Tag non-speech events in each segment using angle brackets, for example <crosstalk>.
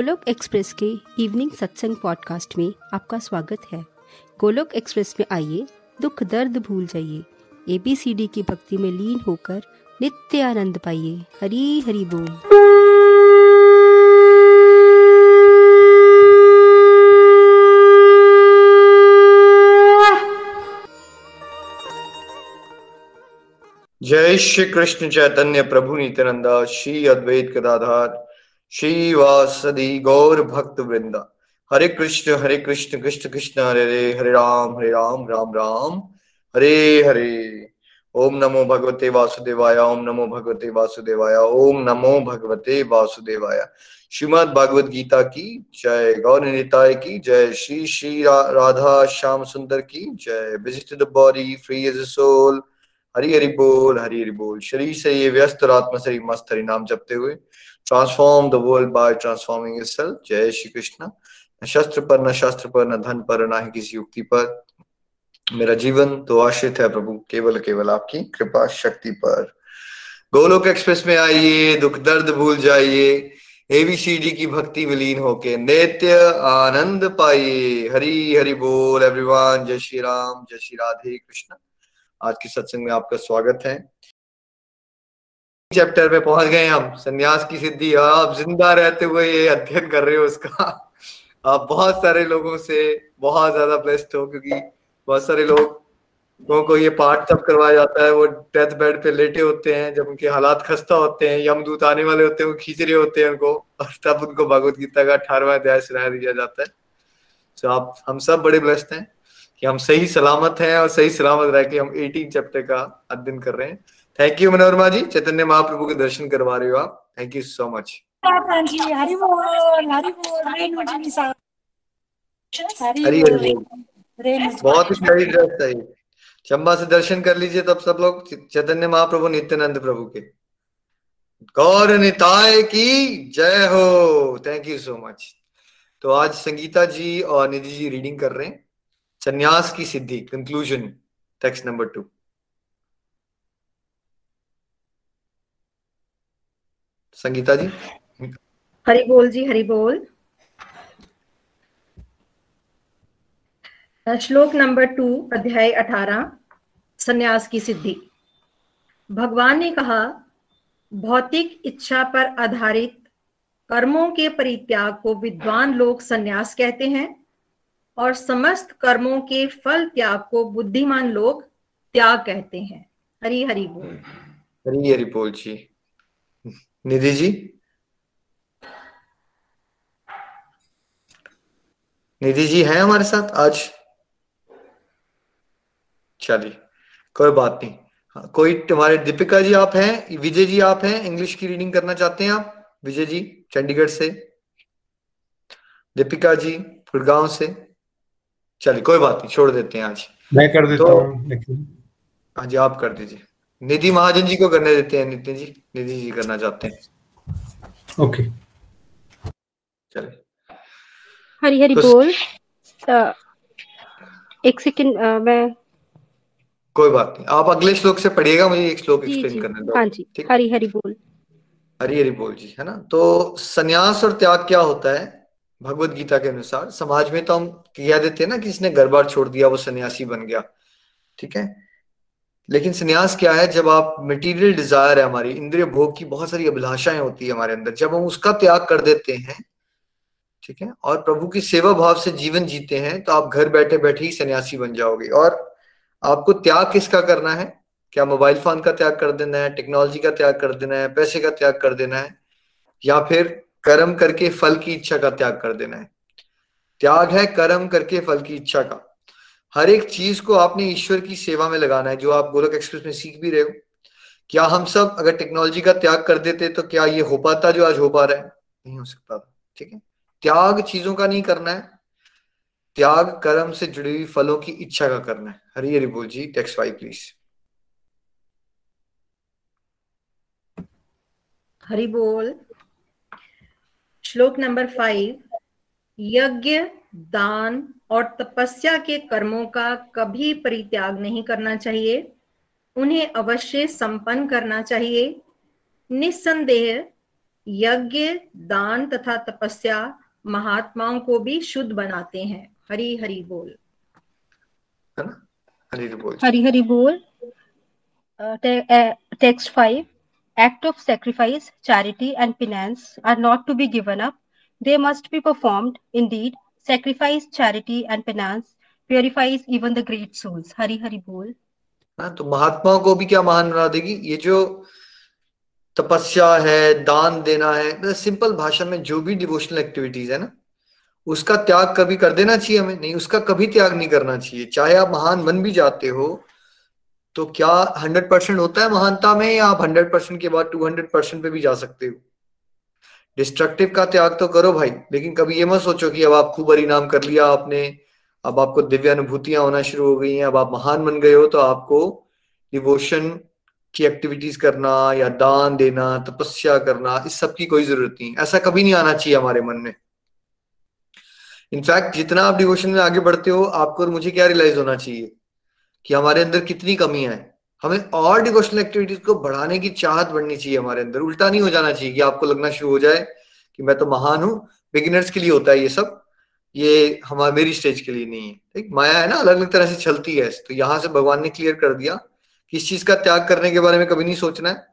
Golok express के evening सत्संग podcast में आपका स्वागत है। गोलोक एक्सप्रेस में आइए, दुख दर्द भूल जाइए। एबीसीडी की भक्ति में लीन होकर नित्य आनंद पाइए। हरी हरी बोल। जय श्री कृष्ण चैतन्य प्रभु नित्यानंदा, श्री अद्वैत गदाधार। श्री वासदि गौर भक्त वृंदा हरे कृष्ण हरे कृष्ण कृष्ण कृष्ण हरे हरे हरे राम हरे राम राम राम। हरे हरे। ओम नमो भगवते वासुदेवाय ओम नमो भगवते वासुदेवाय ओम नमो भगवते वासुदेवाय। श्रीमद भागवत गीता की जय गौर निताय की जय श्री श्री रा, राधा श्याम सुंदर की जय। Visit the body free as soul Hari Hari बोल हरि हरि बोल। शरीर से ये व्यस्त और आत्मा से मस्त हरि नाम जपते हुए transform the world by transforming yourself जय श्री कृष्ण न शस्त्र पर न शास्त्र पर न धन पर न ही किसी युक्ति पर मेरा जीवन तो आश्रित है प्रभु केवल केवल आपकी कृपा शक्ति पर गोलोक एक्सप्रेस में आइए दुख दर्द भूल जाइए एबीसीडी की भक्ति विलीन होके नित्य आनंद पाइए हरि हरि बोल एवरीवन जय श्री राम जय श्री राधे कृष्ण आज के सत्संग में आपका स्वागत है चैप्टर पे पहुँच गए हम। सन्यास की सिद्धि, आप ज़िंदा रहते हुए ये अध्ययन कर रहे हो उसका। आप बहुत सारे लोगों से बहुत ज़्यादा ब्लेस्ड हो क्योंकि बहुत सारे लोग को ये पाठ तब करवाया जाता है, वो डेथ बेड पे लेटे होते हैं, जब उनके हालात खस्ता होते हैं यमदूत आने वाले होते हैं, वो खींच रहे होते हैं उनको, और तब उनको भगवत गीता का अठारवा अध्याय सुना दिया जाता है। तो आप, हम सब बड़े ब्लेस्ड हैं कि हम सही सलामत हैं और सही सलामत रह के हम 18 चैप्टर का अध्ययन कर रहे हैं। थैंक यू मनोरमा जी चैतन्य महाप्रभु के दर्शन करवा रहे हो आप thank you so much Hari Hari बहुत ही सही ड्रेस सही चंबा से दर्शन कर लीजिए तब सब लोग चैतन्य महाप्रभु नित्यानंद प्रभु के गौर निताय की जय हो थैंक यू सो मच तो आज संगीता जी और निधि जी रीडिंग कर रहे हैं। संन्यास की सिद्धि conclusion text number two Sangeeta ji? Hari बोल जी हरि बोल। श्लोक नंबर टू अध्याय अठारह संन्यास की सिद्धि। भगवान ने कहा भौतिक इच्छा पर आधारित कर्मों के परित्याग को विद्वान लोग संन्यास कहते हैं और समस्त कर्मों के फल त्याग को बुद्धिमान लोग त्याग कहते हैं। हरी हरि बोल। हरी हरि बोल जी। निधि जी। निधि जी हैं हमारे साथ आज? चलिए कोई बात नहीं। हाँ, कोई तुम्हारे दीपिका जी आप हैं विजय जी आप हैं इंग्लिश की रीडिंग करना चाहते हैं आप? विजय जी चंडीगढ़ से। दीपिका जी गुड़गांव से। चलिए कोई बात नहीं छोड़ देते हैं आज। मैं कर देता तो, हूँ हाँ जी आप कर दीजिए। निधि महाजन जी को करने देते हैं नितिन जी निधि जी करना चाहते हैं। ओके चलिए। हरी हरी तो- बोल। एक सेकंड मैं कोई बात नहीं। आप अगले श्लोक से पढ़िएगा मुझे एक श्लोक एक्सप्लेन करने दो। हाँ जी ठीक? हरी हरी बोल। हरी हरी बोल जी है ना? तो संन्यास और त्याग क्या होता है? भगवत गीता के अनुसार। समाज में तो हम कह देते हैं ना कि इसने घर बार छोड़ दिया वो सन्यासी बन गया। ठीक है? लेकिन संन्यास क्या है? जब आप मटेरियल डिज़ायर है हमारी, इंद्रिय भोग की बहुत सारी अभिलाषाएँ होती है हमारे अंदर, जब हम उसका त्याग कर देते हैं, ठीक है? और प्रभु की सेवा भाव से जीवन जीते हैं तो आप घर बैठे बैठे ही सन्यासी बन जाओगे। और आपको त्याग किसका करना है? क्या मोबाइल फ़ोन का त्याग कर देना है टेक्नोलॉजी का त्याग कर देना है, पैसे का त्याग कर देना है, या फिर कर्म करके फल की इच्छा का त्याग कर देना है? त्याग है कर्म करके फल की इच्छा का। हर एक चीज़ को आपने ईश्वर की सेवा में लगाना है, जो आप गोलक एक्सप्रेस में सीख भी रहे हो। क्या हम सब अगर टेक्नोलॉजी का त्याग कर देते तो क्या ये हो पाता जो आज हो पा रहा है? नहीं हो सकता, ठीक है? त्याग चीज़ों का नहीं करना है। त्याग कर्म से जुड़ी हुई फलों की इच्छा का करना है। हरी हरी बोल जी टेक्स्ट फाइव प्लीज़ हरि बोल। श्लोक नंबर फाइव यज्ञ दान और तपस्या के कर्मों का कभी परित्याग नहीं करना चाहिए। उन्हें अवश्य संपन्न करना चाहिए। निस्संदेह यज्ञ दान तथा तपस्या महात्माओं को भी शुद्ध बनाते हैं। हरी हरी बोल। है हरी हरी बोल। हरी हरी बोल। Text five act of sacrifice charity and penance are not to be given up. They must be performed. Indeed sacrifice charity and penance. Purifies even the great souls. Hari hari bol. हाँ तो महात्माओं को भी क्या महान बना देगी? ये जो तपस्या है, दान देना है मतलब सिंपल भाषा में जो भी डिवोशनल एक्टिविटीज़ है ना, उसका त्याग कभी कर देना चाहिए हमें? नहीं, उसका कभी त्याग नहीं करना चाहिए। चाहे आप महान बन भी जाते हो तो क्या हंड्रेड परसेंट होता है महानता में या आप हंड्रेड परसेंट के बाद टू हंड्रेड परसेंट पे भी जा सकते हो? डिस्ट्रक्टिव का त्याग तो करो भाई, लेकिन कभी ये मत सोचो कि अब आप खूब नाम कर लिया आपने, अब आपको दिव्य अनुभूतियाँ होना शुरू हो गई हैं, अब आप महान बन गए हो तो आपको डिवोशन की एक्टिविटीज़ करना या दान देना, तपस्या करना, इस सब की कोई ज़रूरत नहीं ऐसा कभी नहीं आना चाहिए हमारे मन में। इनफैक्ट जितना आप डिवोशन में आगे बढ़ते हो, आपको और मुझे क्या रियलाइज़ होना चाहिए कि हमारे अंदर कितनी कमियाँ हैं। हमें और डिवोशनल एक्टिविटीज़ को बढ़ाने की चाहत बढ़नी चाहिए हमारे अंदर। उल्टा नहीं हो जाना चाहिए कि आपको लगना शुरू हो जाए कि मैं तो महान हूँ बिगिनर्स के लिए होता है ये सब। ये हमारे मेरी स्टेज के लिए नहीं है। ठीक? माया है ना अलग अलग तरह से चलती है। तो यहाँ से भगवान ने क्लियर कर दिया कि इस चीज़ का त्याग करने के बारे में कभी नहीं सोचना है।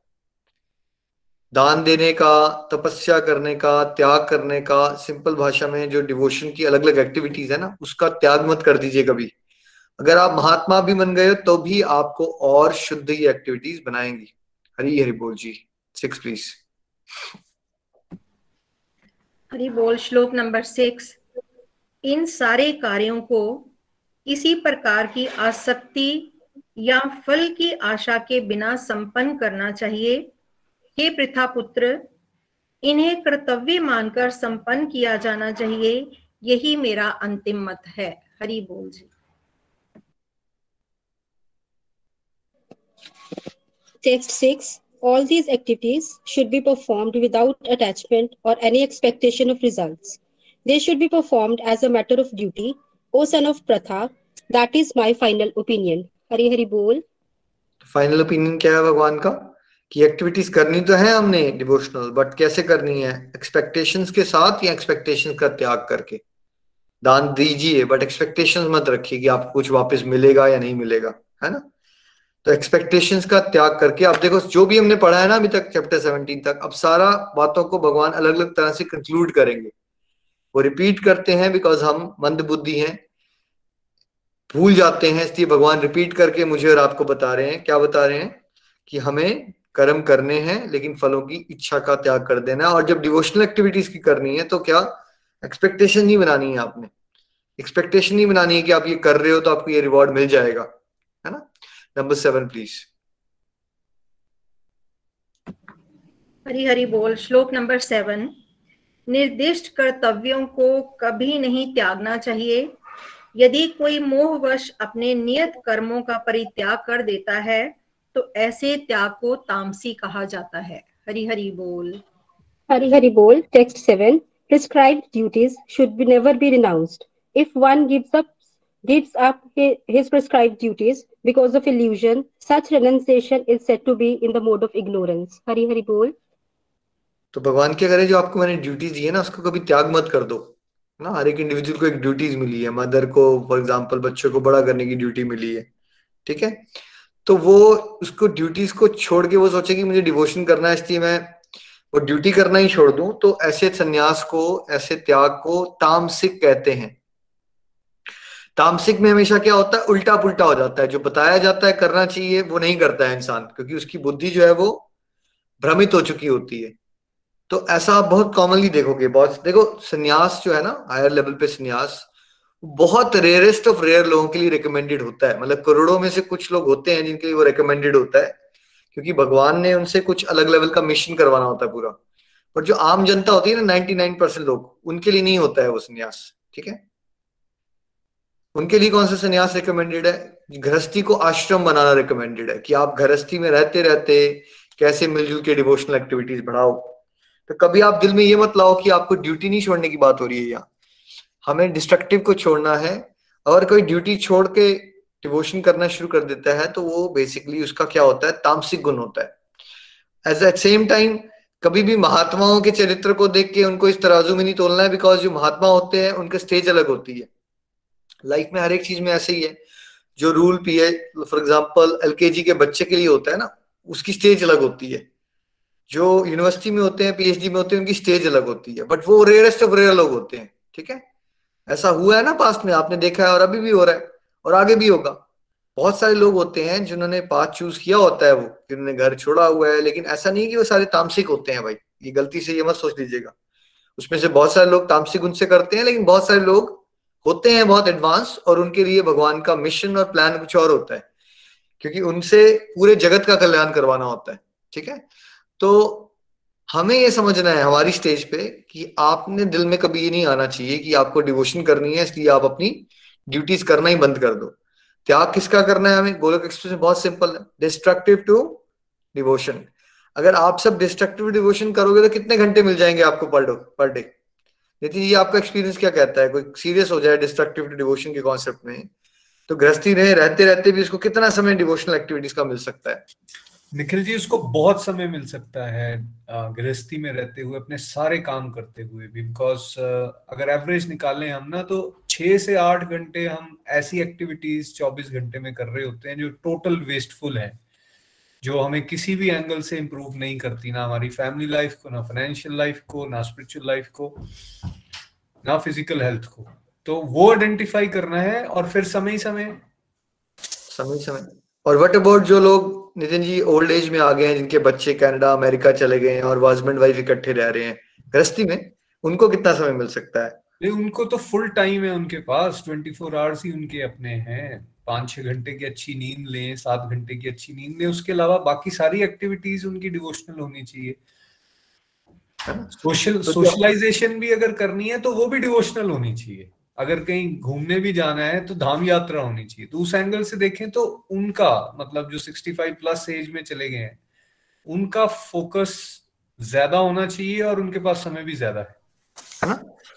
दान देने का, तपस्या करने का, त्याग करने का सिंपल भाषा में जो डिवोशन की अलग अलग एक्टिविटीज़ है ना, उसका त्याग मत कर दीजिए कभी। अगर आप महात्मा भी बन गए हो तो भी आपको और शुद्ध ही एक्टिविटीज़ बनाएँगी। हरी हरि बोल जी। सिक्स प्लीज़ हरि बोल, श्लोक नंबर सिक्स इन सारे कार्यों को किसी प्रकार की आसक्ति या फल की आशा के बिना संपन्न करना चाहिए। हे प्रथा पुत्र इन्हें कर्तव्य मानकर संपन्न किया जाना चाहिए। यही मेरा अंतिम मत है। हरि बोल जी। Text 6 All these activities should be performed without attachment or any expectation of results. They should be performed as a matter of duty. O son of Pratha, that is my final opinion. Hari Hari Bol. Final opinion क्या है भगवान का कि activities करनी तो है हमने devotional but कैसे करनी है एक्सपेक्टेशंस के साथ या एक्सपेक्टेशंस का त्याग करके दान दीजिए बट एक्सपेक्टेशंस मत रखिए कि आपको कुछ वापस मिलेगा या नहीं मिलेगा है ना तो एक्सपेक्टेशंस का त्याग करके, अब देखो, जो भी हमने पढ़ा है ना अभी तक चैप्टर सेवनटीन तक, अब सारा बातों को भगवान अलग अलग तरह से कंक्लूड करेंगे। वो रिपीट करते हैं बिकॉज़ हम मंद बुद्धि हैं। भूल जाते हैं, इसलिए भगवान रिपीट करके मुझे और आपको बता रहे हैं। क्या बता रहे हैं? कि हमें कर्म करने हैं, लेकिन फलों की इच्छा का त्याग कर देना और जब डिवोशनल एक्टिविटीज़ की करनी है तो क्या? एक्सपेक्टेशन नहीं बनानी है आपने। एक्सपेक्टेशन नहीं बनानी है कि आप ये कर रहे हो तो आपको ये रिवॉर्ड मिल जाएगा। Number seven please Hari Hari बोल श्लोक नंबर सेवन निर्दिष्ट कर्तव्यों को कभी नहीं त्यागना चाहिए। यदि कोई मोहवश अपने नियत कर्मों का परित्याग कर देता है तो ऐसे त्याग को तामसी कहा जाता है। हरी हरी बोल। हरी हरी बोल text seven prescribed duties should be never be renounced. If one gives up gives up his prescribed duties because of illusion, such renunciation is said to be in the mode of ignorance. Hari Hari Bol. तो भगवान क्या करे जो आपको मैंने duties दी है ना उसको कभी त्याग मत कर दो। ना हर एक इंडिविजुअल को एक ड्यूटीज़ मिली है। मदर को फॉर एग्जांपल बच्चों को बड़ा करने की ड्यूटी मिली है। ठीक है? तो वो उसको ड्यूटीज़ को छोड़ के वो सोचे कि मुझे डिवोशन करना है इसलिए मैं वो ड्यूटी करना ही छोड़ दूँ। तो ऐसे संन्यास को ऐसे त्याग को तामसिक कहते हैं। तामसिक में हमेशा क्या होता है? उल्टा पुल्टा हो जाता है। जो बताया जाता है करना चाहिए, वो नहीं करता है इंसान, क्योंकि उसकी बुद्धि जो है वो भ्रमित हो चुकी होती है। तो ऐसा आप बहुत कॉमनली देखोगे। बहुत, देखो, संन्यास जो है ना हायर लेवल पे संन्यास, बहुत रेयरेस्ट ऑफ़ रेयर लोगों के लिए रिकमेंडेड होता है। मतलब करोड़ों में से कुछ लोग होते हैं जिनके लिए वो रिकमेंडेड होता है, क्योंकि भगवान ने उनसे कुछ अलग लेवल का मिशन करवाना होता है पूरा। पर जो आम जनता होती है ना नाइनटी नाइन परसेंट लोग, उनके लिए नहीं होता है वो संन्यास, ठीक है? उनके लिए कौन सा संन्यास रिकमेंडेड है? गृहस्थी को आश्रम बनाना रिकमेंडेड है कि आप गृहस्थी में रहते रहते कैसे मिलजुल के डिवोशनल एक्टिविटीज़ बढ़ाओ। तो कभी आप दिल में ये मत लाओ कि आपको ड्यूटी नहीं छोड़ने की बात हो रही है यहाँ। हमें डिस्ट्रक्टिव को छोड़ना है। अगर कोई ड्यूटी छोड़ के डिवोशन करना शुरू कर देता है तो वो बेसिकली उसका क्या होता है? तामसिक गुण होता है। एज एट सेम टाइम कभी भी महात्माओं के चरित्र को देख के उनको इस तराजू में नहीं तोलना है बिकॉज़ जो महात्मा होते हैं, उनका स्टेज अलग होती है। लाइफ में हर एक चीज़ में ऐसे ही है। जो रूल पी है फॉर एग्ज़ाम्पल एल के बच्चे के लिए होता है ना, उसकी स्टेज अलग होती है। जो यूनिवर्सिटी में होते हैं पीएचडी में होते हैं, उनकी स्टेज अलग होती है। बट वो रेयरेस्ट ऑफ़ रेयर लोग होते हैं, ठीक है? ऐसा हुआ है ना पास्ट में, आपने देखा है और अभी भी हो रहा है, और आगे भी होगा। बहुत सारे लोग होते हैं जिन्होंने पाथ चूज़ किया होता है वो, जिन्होंने घर छोड़ा हुआ है, लेकिन ऐसा नहीं कि वो सारे तामसिक होते हैं भाई। ये गलती से ये मत सोच लीजिएगा। उसमें से बहुत सारे लोग तामसिक उनसे करते हैं, लेकिन बहुत सारे लोग होते हैं बहुत एडवांस और उनके लिए भगवान का मिशन और प्लान कुछ और होता है। क्योंकि उनसे पूरे जगत का कल्याण करवाना होता है, ठीक है? तो हमें ये समझना है हमारी स्टेज पे कि आपने दिल में कभी ये नहीं आना चाहिए कि आपको डिवोशन करनी है, इसलिए आप अपनी ड्यूटीज़ करना ही बंद कर दो। त्याग किसका करना है हमें? गोलक एक्सप्रेस में बहुत सिंपल है। डिस्ट्रक्टिव टू डिवोशन अगर आप सब डिस्ट्रक्टिव डिवोशन करोगे तो कितने घंटे मिल जाएँगे आपको per day per day Nitin ji आपका एक्सपीरियंस क्या कहता है? कोई सीरियस हो जाए डिस्ट्रक्टिव डिवोशन के कॉन्सेप्ट में तो गृहस्थी रहे, रहते रहते भी उसको कितना समय डिवोशनल एक्टिविटीज़ का मिल सकता है? निखिल जी, उसको बहुत समय मिल सकता है गृहस्थी में रहते हुए, अपने सारे काम करते हुए भी। बिकॉज़ अगर एवरेज निकालें हम ना तो छह से आठ घंटे हम ऐसी एक्टिविटीज़ चौबीस घंटे में कर रहे होते हैं जो टोटल वेस्टफुल है। जो हमें किसी भी एंगल से इम्प्रूव नहीं करती ना हमारी फैमिली लाइफ को ना फाइनेंशियल लाइफ को ना स्पिरिचुअल लाइफ को ना फ़िज़िकल हेल्थ को। तो वो आइडेंटिफाई करना है और फिर समय समय। समय समय। और वट अबाउट जो लोग नितिन जी ओल्ड एज में आ गए हैं जिनके बच्चे कनाडा अमेरिका चले गए हैं और हस्बैंड वाइफ इकट्ठे रह रहे हैं गृहस्थी में उनको कितना समय मिल सकता है? नहीं उनको तो फुल टाइम है उनके पास ट्वेंटी फोर आवर्स ही उनके अपने हैं। पाँच छह घंटे की अच्छी नींद लें सात घंटे की अच्छी नींद लें उसके अलावा बाकी सारी एक्टिविटीज़ उनकी डिवोशनल होनी चाहिए। सोशल सोशलाइजेशन भी अगर करनी है तो वो भी डिवोशनल होनी चाहिए। अगर कहीं घूमने भी जाना है तो धाम यात्रा होनी चाहिए। तो उस एंगल से देखें तो उनका मतलब जो 65 प्लस एज में चले गए हैं उनका फोकस ज़्यादा होना चाहिए और उनके पास समय भी ज़्यादा है। है ना?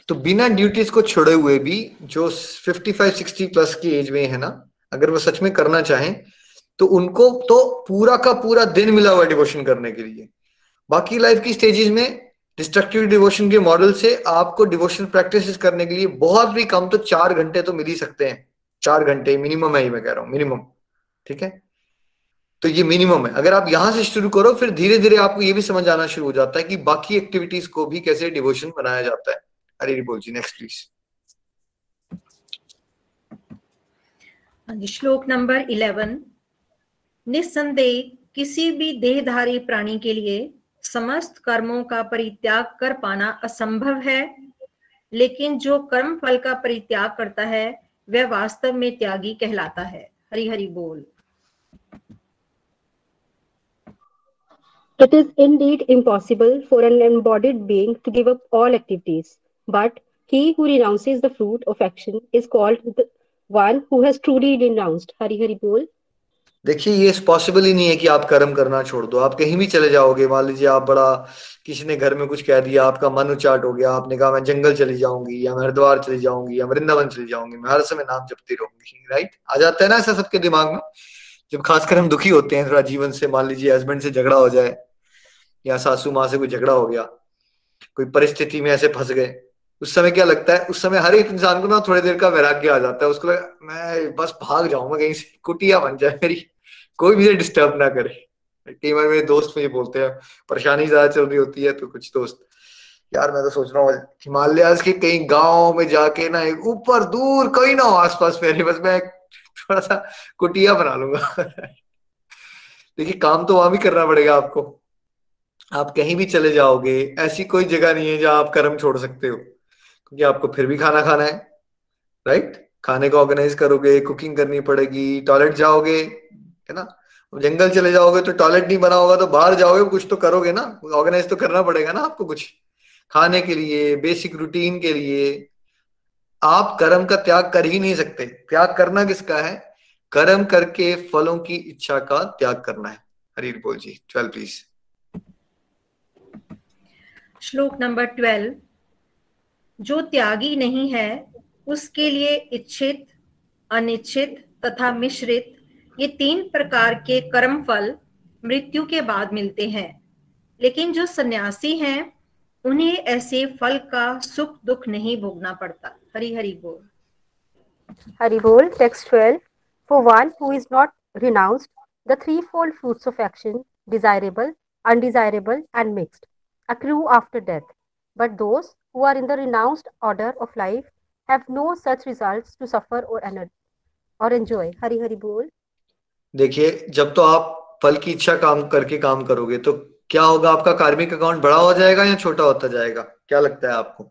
तो बिना ड्यूटीज़ को छोड़े हुए भी जो 55 60 प्लस की एज में है ना अगर वो सच में करना चाहें तो उनको तो पूरा का पूरा दिन मिला हुआ डिवोशन करने के लिए। बाकी लाइफ की स्टेजेस में डिस्ट्रक्टिव डिवोशन के मॉडल से आपको डिवोशन प्रैक्टिस करने के लिए बहुत भी कम तो चार घंटे तो मिल ही सकते हैं। चार घंटे मिनिमम है ही मैं कह रहा हूँ मिनिमम ठीक है? तो ये मिनिमम है। अगर आप यहाँ से शुरू करो, फिर धीरे धीरे आपको ये भी समझ आना शुरू हो जाता है कि बाकी एक्टिविटीज़ को भी कैसे डिवोशन बनाया जाता है। अरे बोल जी नेक्स्ट प्लीज़ श्लोक नंबर इलेवन। निसंदेह किसी भी देहधारी प्राणी के लिए समस्त कर्मों का परित्याग कर पाना असंभव है, लेकिन जो कर्म फल का परित्याग करता है, वह वास्तव में त्यागी कहलाता है। हरि हरि बोल। It is indeed impossible for an embodied being to give up all activities but he who renounces the fruit of action is called one who has truly renounced. Hari Hari Bol. देखिए, ये possible ही नहीं है कि आप कर्म करना छोड़ दो आप कहीं भी चले जाओगे, मान लीजिए आप बड़ा किसी ने घर में कुछ कह दिया, आपका मन उचाट हो गया, आपने कहा, मैं जंगल चली जाऊँगी या मैं हरिद्वार चली जाऊँगी या वृंदावन चली जाऊँगी, मैं हर समय नाम जपती रहूँगी राइट आ जाता है ना ऐसा सबके दिमाग में जब खासकर हम दुखी होते हैं, थोड़ा जीवन से, मान लीजिए हस्बैंड से झगड़ा हो जाए या सासू माँ से कोई झगड़ा हो गया, कोई परिस्थिति में ऐसे फंस गए उस समय क्या लगता है, उस समय हर एक इंसान को ना थोड़ी देर का वैराग्य आ जाता है, उसको मैं बस भाग जाऊँगा कहीं से, कुटिया बन जाए मेरी, कोई मुझे डिस्टर्ब ना करे। कई बार मेरे दोस्त मुझे बोलते हैं, परेशानी ज़्यादा चल रही होती है तो कुछ दोस्त, यार मैं तो सोच रहा हूँ हिमालय के कहीं गाँव में जाके ना ऊपर दूर कहीं ना हो आसपास मेरे, बस मैं थोड़ा सा कुटिया बना लूँगा। <laughs> देखिए, काम तो वहाँ भी करना पड़ेगा आपको। आप कहीं भी चले जाओगे, ऐसी कोई जगह नहीं है जहाँ आप कर्म छोड़ सकते हो। क्योंकि आपको फिर भी खाना खाना है राइट खाने को ऑर्गेनाइज करोगे कुकिंग करनी पड़ेगी टॉयलेट जाओगे, है ना? जंगल चले जाओगे तो टॉयलेट नहीं बना होगा तो बाहर जाओगे, कुछ तो करोगे ना? ऑर्गेनाइज तो करना पड़ेगा ना आपको कुछ। खाने के लिए बेसिक रूटीन के लिए। आप कर्म का त्याग कर ही नहीं सकते। त्याग करना किसका है? कर्म करके फलों की इच्छा का त्याग करना है। हरीर बोल जी ट्वेल्व प्लीज़ श्लोक नंबर ट्वेल्व जो त्यागी नहीं है, उसके लिए इच्छित, अनिच्छित तथा मिश्रित, ये तीन प्रकार के कर्म फल मृत्यु के बाद मिलते हैं। लेकिन जो सन्यासी हैं, उन्हें ऐसे फल का सुख दुख नहीं भोगना पड़ता। हरी हरी बोल। हरी बोल text 12 for one who is not renounced the three fold fruits of action desirable undesirable and mixed accrue after death but those who are in the renounced order of life, have no such results to suffer or or enjoy. Hari hari bol. देखिए, जब तो आप फल की इच्छा काम करके काम करोगे तो क्या होगा? आपका कार्मिक अकाउंट बड़ा हो जाएगा या छोटा होता जाएगा? क्या लगता है आपको?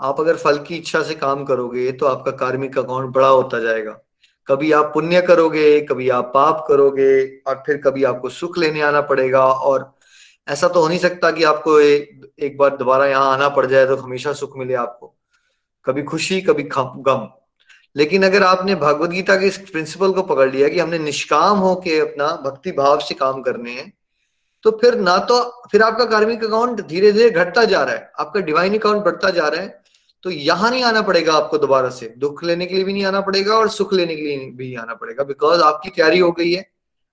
आप अगर फल की इच्छा से काम करोगे तो आपका कार्मिक अकाउंट बड़ा होता जाएगा। कभी आप पुण्य करोगे, कभी आप पाप करोगे, और फिर कभी आपको सुख लेने आना पड़ेगा, और ऐसा तो हो नहीं सकता कि आपको एक, बार दोबारा यहाँ आना पड़ जाए तो हमेशा सुख मिले आपको। कभी खुशी कभी गम। लेकिन अगर आपने भगवत गीता के इस प्रिंसिपल को पकड़ लिया कि हमने निष्काम होके अपना भक्ति भाव से काम करने हैं तो फिर ना तो फिर आपका कार्मिक अकाउंट धीरे धीरे घटता जा रहा है आपका डिवाइन अकाउंट बढ़ता जा रहा है तो यहाँ नहीं आना पड़ेगा आपको दोबारा से। दुख लेने के लिए भी नहीं आना पड़ेगा और सुख लेने के लिए भी आना पड़ेगा बिकॉज़ आपकी तैयारी हो गई है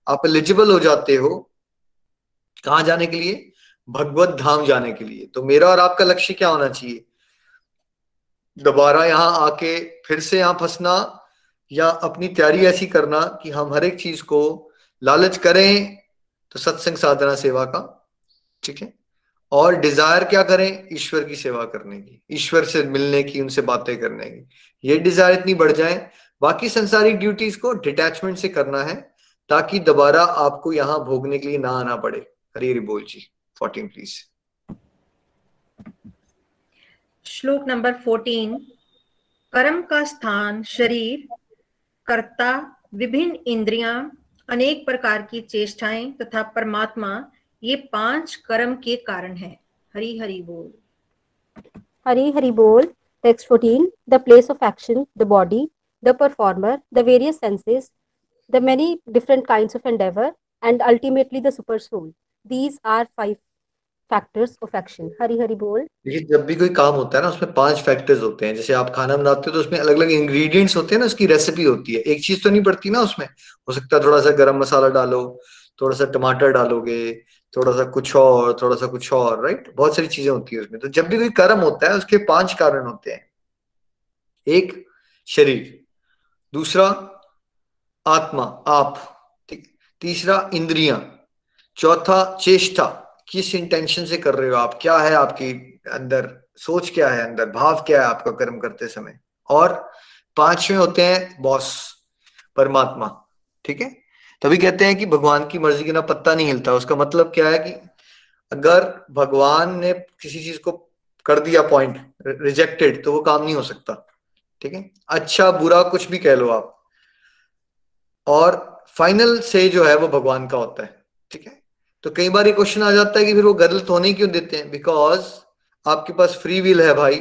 आप एलिजिबल हो जाते हो कहा जाने के लिए? भगवत धाम जाने के लिए। तो मेरा और आपका लक्ष्य क्या होना चाहिए? दोबारा यहाँ आके फिर से यहाँ फंसना या अपनी तैयारी ऐसी करना कि हम हर एक चीज़ को लालच करें तो सत्संग साधना सेवा का, ठीक है? और डिज़ायर क्या करें? ईश्वर की सेवा करने की, ईश्वर से मिलने की, उनसे बातें करने की। ये डिज़ायर इतनी बढ़ जाए, बाकी संसारिक ड्यूटीज़ को डिटैचमेंट से करना है ताकि दोबारा आपको यहाँ भोगने के लिए ना आना पड़े। हरी हरी बोल जी। फोर्टीन प्लीज़ श्लोक नंबर फोर्टीन कर्म का स्थान शरीर कर्ता विभिन्न इंद्रियाँ अनेक प्रकार की चेष्टाएँ तथा परमात्मा ये पाँच कर्म के कारण है। हरी हरि बोल। हरी हरि बोल text 14 the place of action the body the performer the various senses the many different kinds of endeavour and ultimately the super soul these are five factors of action Hari Hari बोल। देखिए, जब भी कोई काम होता है ना, उसमें पाँच फैक्टर्स होते हैं। जैसे आप खाना बनाते हो तो उसमें अलग अलग इंग्रेडिएंट्स होते हैं ना, उसकी रेसिपी होती है। एक चीज़ तो नहीं पड़ती ना उसमें। हो सकता है थोड़ा सा गरम मसाला डालो थोड़ा सा टमाटर डालोगे थोड़ा सा कुछ और थोड़ा सा कुछ और राइट बहुत सारी चीज़ें होती है उसमें। तो जब भी कोई कर्म होता है, उसके पाँच कारण होते हैं। एक, शरीर। दूसरा, आत्मा, आप। ठीक। तीसरा, इंद्रिया। चौथा, चेष्टा। किस इंटेंशन से कर रहे हो आप? क्या है आपकी अंदर? सोच क्या है अंदर? भाव क्या है आपका कर्म करते समय? और पाँचवें होते हैं बॉस परमात्मा, ठीक है? तभी कहते हैं कि भगवान की मर्ज़ी के ना पत्ता नहीं हिलता। उसका मतलब क्या है कि अगर भगवान ने किसी चीज़ को कर दिया पॉइंट रिजेक्टेड तो वो काम नहीं हो सकता, ठीक है? अच्छा बुरा कुछ भी कह लो आप। और फाइनल से जो है वो भगवान का होता है, ठीक है? तो कई बार ये क्वेश्चन आ जाता है कि फिर वो गलत होने क्यों देते हैं? बिकॉज़ आपके पास फ्री विल है भाई।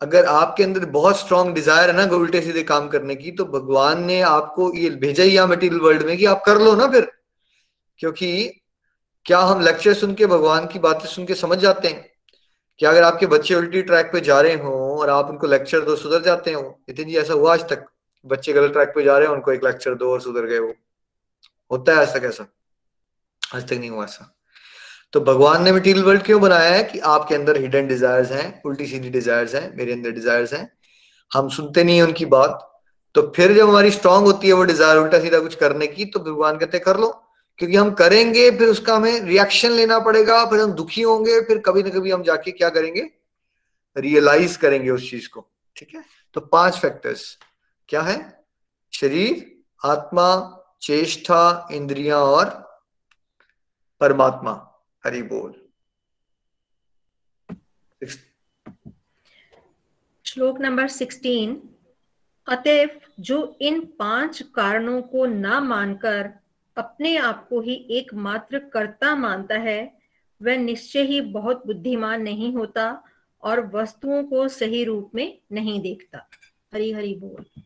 अगर आपके अंदर बहुत स्ट्रॉन्ग डिज़ायर है ना उल्टे सीधे काम करने की तो भगवान ने आपको ये भेजा ही मटेरियल वर्ल्ड में कि आप कर लो ना फिर। क्योंकि क्या हम लेक्चर सुन के भगवान की बातें सुन के समझ जाते हैं? क्या अगर आपके बच्चे उल्टी ट्रैक पे जा रहे हो और आप उनको लेक्चर दो, सुधर जाते हो? नितिन जी ऐसा हुआ आज तक। बच्चे गलत ट्रैक पे जा रहे हैं, उनको एक लेक्चर दो और सुधर गए वो। होता है ऐसा कैसा? आज तक नहीं हुआ ऐसा। तो भगवान ने मटीरियल वर्ल्ड क्यों बनाया है कि आपके अंदर हिडन डिजायर्स हैं, उल्टी सीधी डिजायर्स हैं, मेरे अंदर डिजायर्स हैं। हम सुनते नहीं है उनकी बात तो फिर जब हमारी स्ट्रांग होती है वो डिज़ायर उल्टा सीधा कुछ करने की तो भगवान कहते कर लो। क्योंकि हम करेंगे, फिर उसका हमें रिएक्शन लेना पड़ेगा, फिर हम दुखी होंगे, फिर कभी ना कभी हम जाके क्या करेंगे? रियलाइज़ करेंगे उस चीज़ को, ठीक है? तो पाँच फैक्टर्स क्या है? शरीर, आत्मा, चेष्टा, इंद्रिया और परमात्मा, हरि बोल। श्लोक नंबर सिक्सटीन, अतएव जो इन पाँच कारणों को ना मानकर अपने आप को ही एकमात्र कर्ता मानता है, वह निश्चय ही बहुत बुद्धिमान नहीं होता और वस्तुओं को सही रूप में नहीं देखता। हरी हरी बोल।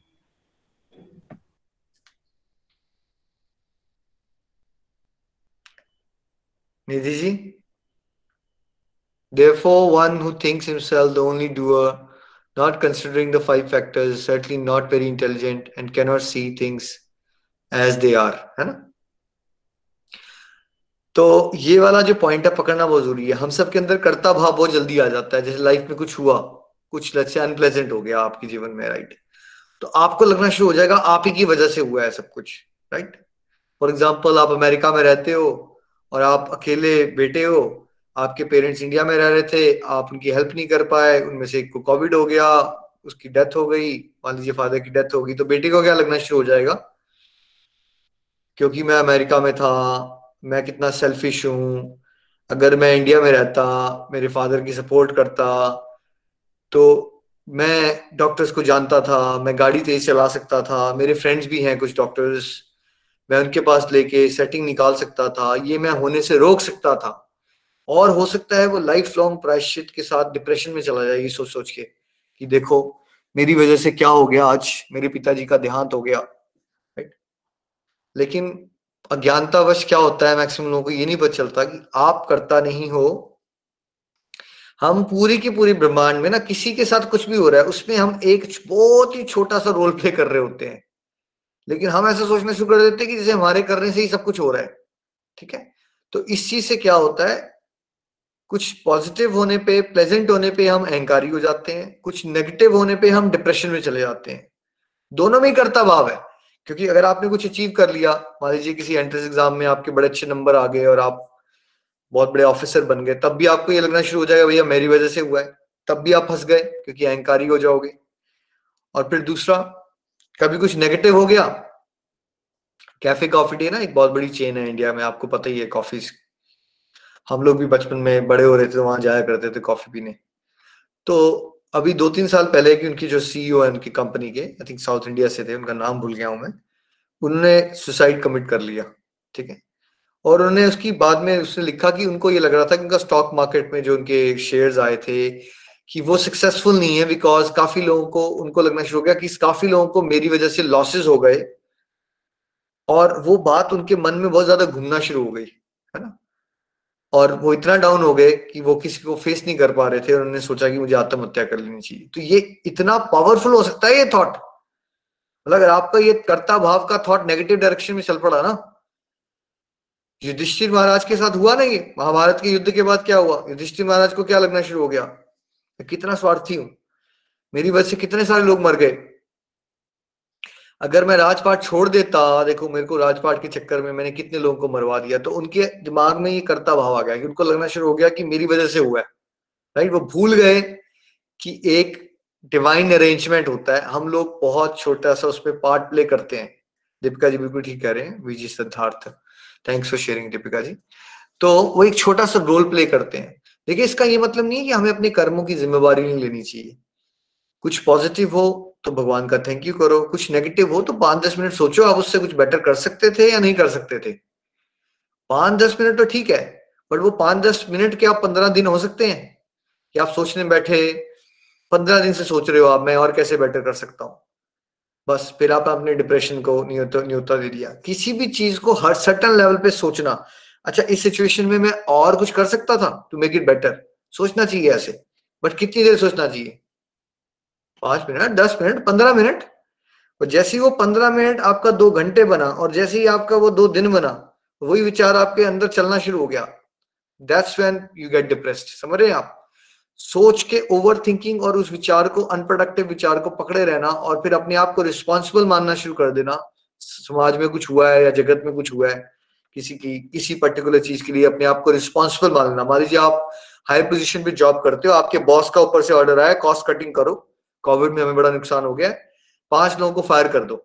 Nidhi ji? Therefore, one who thinks himself the only doer, not considering the five factors, is certainly not very intelligent and cannot see things as they are. है ना तो ये वाला जो पॉइंट है पकड़ना बहुत ज़रूरी है हम सब के अंदर कर्ता भाव बहुत जल्दी आ जाता है जैसे लाइफ में कुछ हुआ कुछ से अनप्लेजेंट हो गया आपके जीवन में राइट तो आपको लगना शुरू हो जाएगा आप ही की वजह से हुआ है सब कुछ राइट फॉर एग्ज़ाम्पल आप अमेरिका में रहते हो और आप अकेले बेटे हो, आपके पेरेंट्स इंडिया में रह रहे थे, आप उनकी हेल्प नहीं कर पाए, उनमें से एक को कोविड हो गया, उसकी डेथ हो गई, मान लीजिए फादर की डेथ हो गई तो बेटे को क्या लगना शुरू हो जाएगा? क्योंकि मैं अमेरिका में था, मैं कितना सेल्फिश हूँ, अगर मैं इंडिया में रहता, मेरे फादर की सपोर्ट करता तो मैं डॉक्टर्स को जानता था, मैं गाड़ी तेज चला सकता था, मेरे फ्रेंड्स भी हैं कुछ डॉक्टर्स मैं उनके पास लेके सेटिंग निकाल सकता था, ये मैं होने से रोक सकता था। और हो सकता है वो लाइफ लॉन्ग प्रायश्चित के साथ डिप्रेशन में चला जाए, ये सोच सोच के कि देखो, मेरी वजह से क्या हो गया आज? मेरे पिताजी का देहांत हो गया राइट लेकिन अज्ञानतावश क्या होता है मैक्सिमम लोगों को ये नहीं पता चलता कि आप करता नहीं हो, हम पूरी की पूरी ब्रह्मांड में ना किसी के साथ कुछ भी हो रहा है, उसमें हम एक बहुत ही छोटा सा रोल प्ले कर रहे होते हैं। लेकिन हम ऐसा सोचना शुरू कर देते हैं कि जैसे हमारे करने से ही सब कुछ हो रहा है, ठीक है? तो इस चीज़ से क्या होता है? कुछ पॉजिटिव होने पे प्लेजेंट होने पे हम अहंकारी हो जाते हैं, कुछ नेगेटिव होने पे हम डिप्रेशन में चले जाते हैं। दोनों में ही करता भाव है, क्योंकि अगर आपने कुछ अचीव कर लिया, मान लीजिए किसी एंट्रेंस एग्ज़ाम में आपके बड़े अच्छे नंबर आ गए और आप बहुत बड़े ऑफिसर बन गए, तब भी आपको ये लगना शुरू हो जाएगा, भैया मेरी वजह से हुआ है। तब भी आप फंस गए, क्योंकि अहंकारी हो जाओगे। और फिर दूसरा कभी कुछ नेगेटिव हो गया? कैफ़े कॉफ़ी डे ना, एक बहुत बड़ी चेन है इंडिया में, आपको पता ही है कॉफ़ी हम लोग भी बचपन में बड़े हो रहे थे तो वहाँ जाया करते थे कॉफ़ी पीने। तो अभी दो तीन साल पहले की उनकी जो सीईओ है, उनकी कंपनी के आई थिंक साउथ इंडिया से थे, उनका नाम भूल गया हूँ मैं उन्होंने सुसाइड कमिट कर लिया, ठीक है? और उन्होंने उसकी बाद में उसने लिखा कि उनको ये लग रहा था कि उनका स्टॉक मार्केट में जो उनके शेयर्स आए थे कि वो सक्सेसफुल नहीं है बिकॉज़ काफ़ी लोगों को, उनको लगना शुरू हो गया कि काफ़ी लोगों को मेरी वजह से लॉसेस हो गए और वो बात उनके मन में बहुत ज़्यादा घूमना शुरू हो गई, है ना? और वो इतना डाउन हो गए कि वो किसी को फेस नहीं कर पा रहे थे और उन्होंने सोचा कि मुझे आत्महत्या कर लेनी चाहिए। तो ये इतना पावरफुल हो सकता है ये थॉट मतलब अगर आपका ये कर्ता भाव का थॉट नेगेटिव डायरेक्शन में चल पड़ा ना, युधिष्ठिर महाराज के साथ हुआ ना ये? महाभारत के युद्ध के बाद क्या हुआ? युधिष्ठिर महाराज को क्या लगना शुरू हो गया? कितना स्वार्थी हूँ? मेरी वजह से कितने सारे लोग मर गए? अगर मैं राजपाट छोड़ देता, देखो मेरे को राजपाट के चक्कर में मैंने कितने लोगों को मरवा दिया तो उनके दिमाग में ये करता भाव आ गया कि उनको लगना शुरू हो गया कि मेरी वजह से हुआ है। राइट वो भूल गए कि एक डिवाइन अरेंजमेंट होता है। हम लोग बहुत छोटा सा उसमें पार्ट प्ले करते हैं। दीपिका जी बिल्कुल ठीक कह रहे हैं। Viji Siddharth thanks for sharing Deepika ji. तो वो एक छोटा सा रोल प्ले करते हैं। देखिए, इसका ये मतलब नहीं है कि हमें अपने कर्मों की जिम्मेवारी नहीं लेनी चाहिए। कुछ पॉजिटिव हो तो भगवान का थैंक यू करो, कुछ नेगेटिव हो तो पाँच दस मिनट सोचो आप उससे कुछ बेटर कर सकते थे या नहीं कर सकते थे। पाँच दस मिनट तो ठीक है बट वो पाँच दस मिनट के आप पंद्रह दिन हो सकते हैं कि आप सोचने बैठे, पंद्रह दिन से सोच रहे हो आप, मैं और कैसे बेटर कर सकता हूँ? बस, फिर आप अपने डिप्रेशन को न्योता दे दिया। किसी भी चीज़ को हर सर्टन लेवल पे सोचना अच्छा इस सिचुएशन में मैं और कुछ कर सकता था टू मेक इट बेटर सोचना चाहिए ऐसे। बट कितनी देर सोचना चाहिए? पाँच मिनट, दस मिनट, पंद्रह मिनट? और जैसे ही वो पंद्रह मिनट आपका दो घंटे बना और जैसे ही आपका वो दो दिन बना, वही विचार आपके अंदर चलना शुरू हो गया। That's when you get depressed समझ रहे आप? सोच के ओवर थिंकिंग और उस विचार को अनप्रोडक्टिव विचार को पकड़े रहना और फिर अपने आप को रिस्पॉन्सिबल मानना शुरू कर देना। समाज में कुछ हुआ है या जगत में कुछ हुआ है किसी की, किसी पर्टिकुलर चीज़ के लिए अपने आप को रिस्पॉन्सिबल मान लेना। मान लीजिए आप हाई पोजिशन पे जॉब करते हो, आपके बॉस का ऊपर से ऑर्डर आया कॉस्ट कटिंग करो। कोविड में हमें बड़ा नुकसान हो गया पाँच लोगों को फायर कर दो।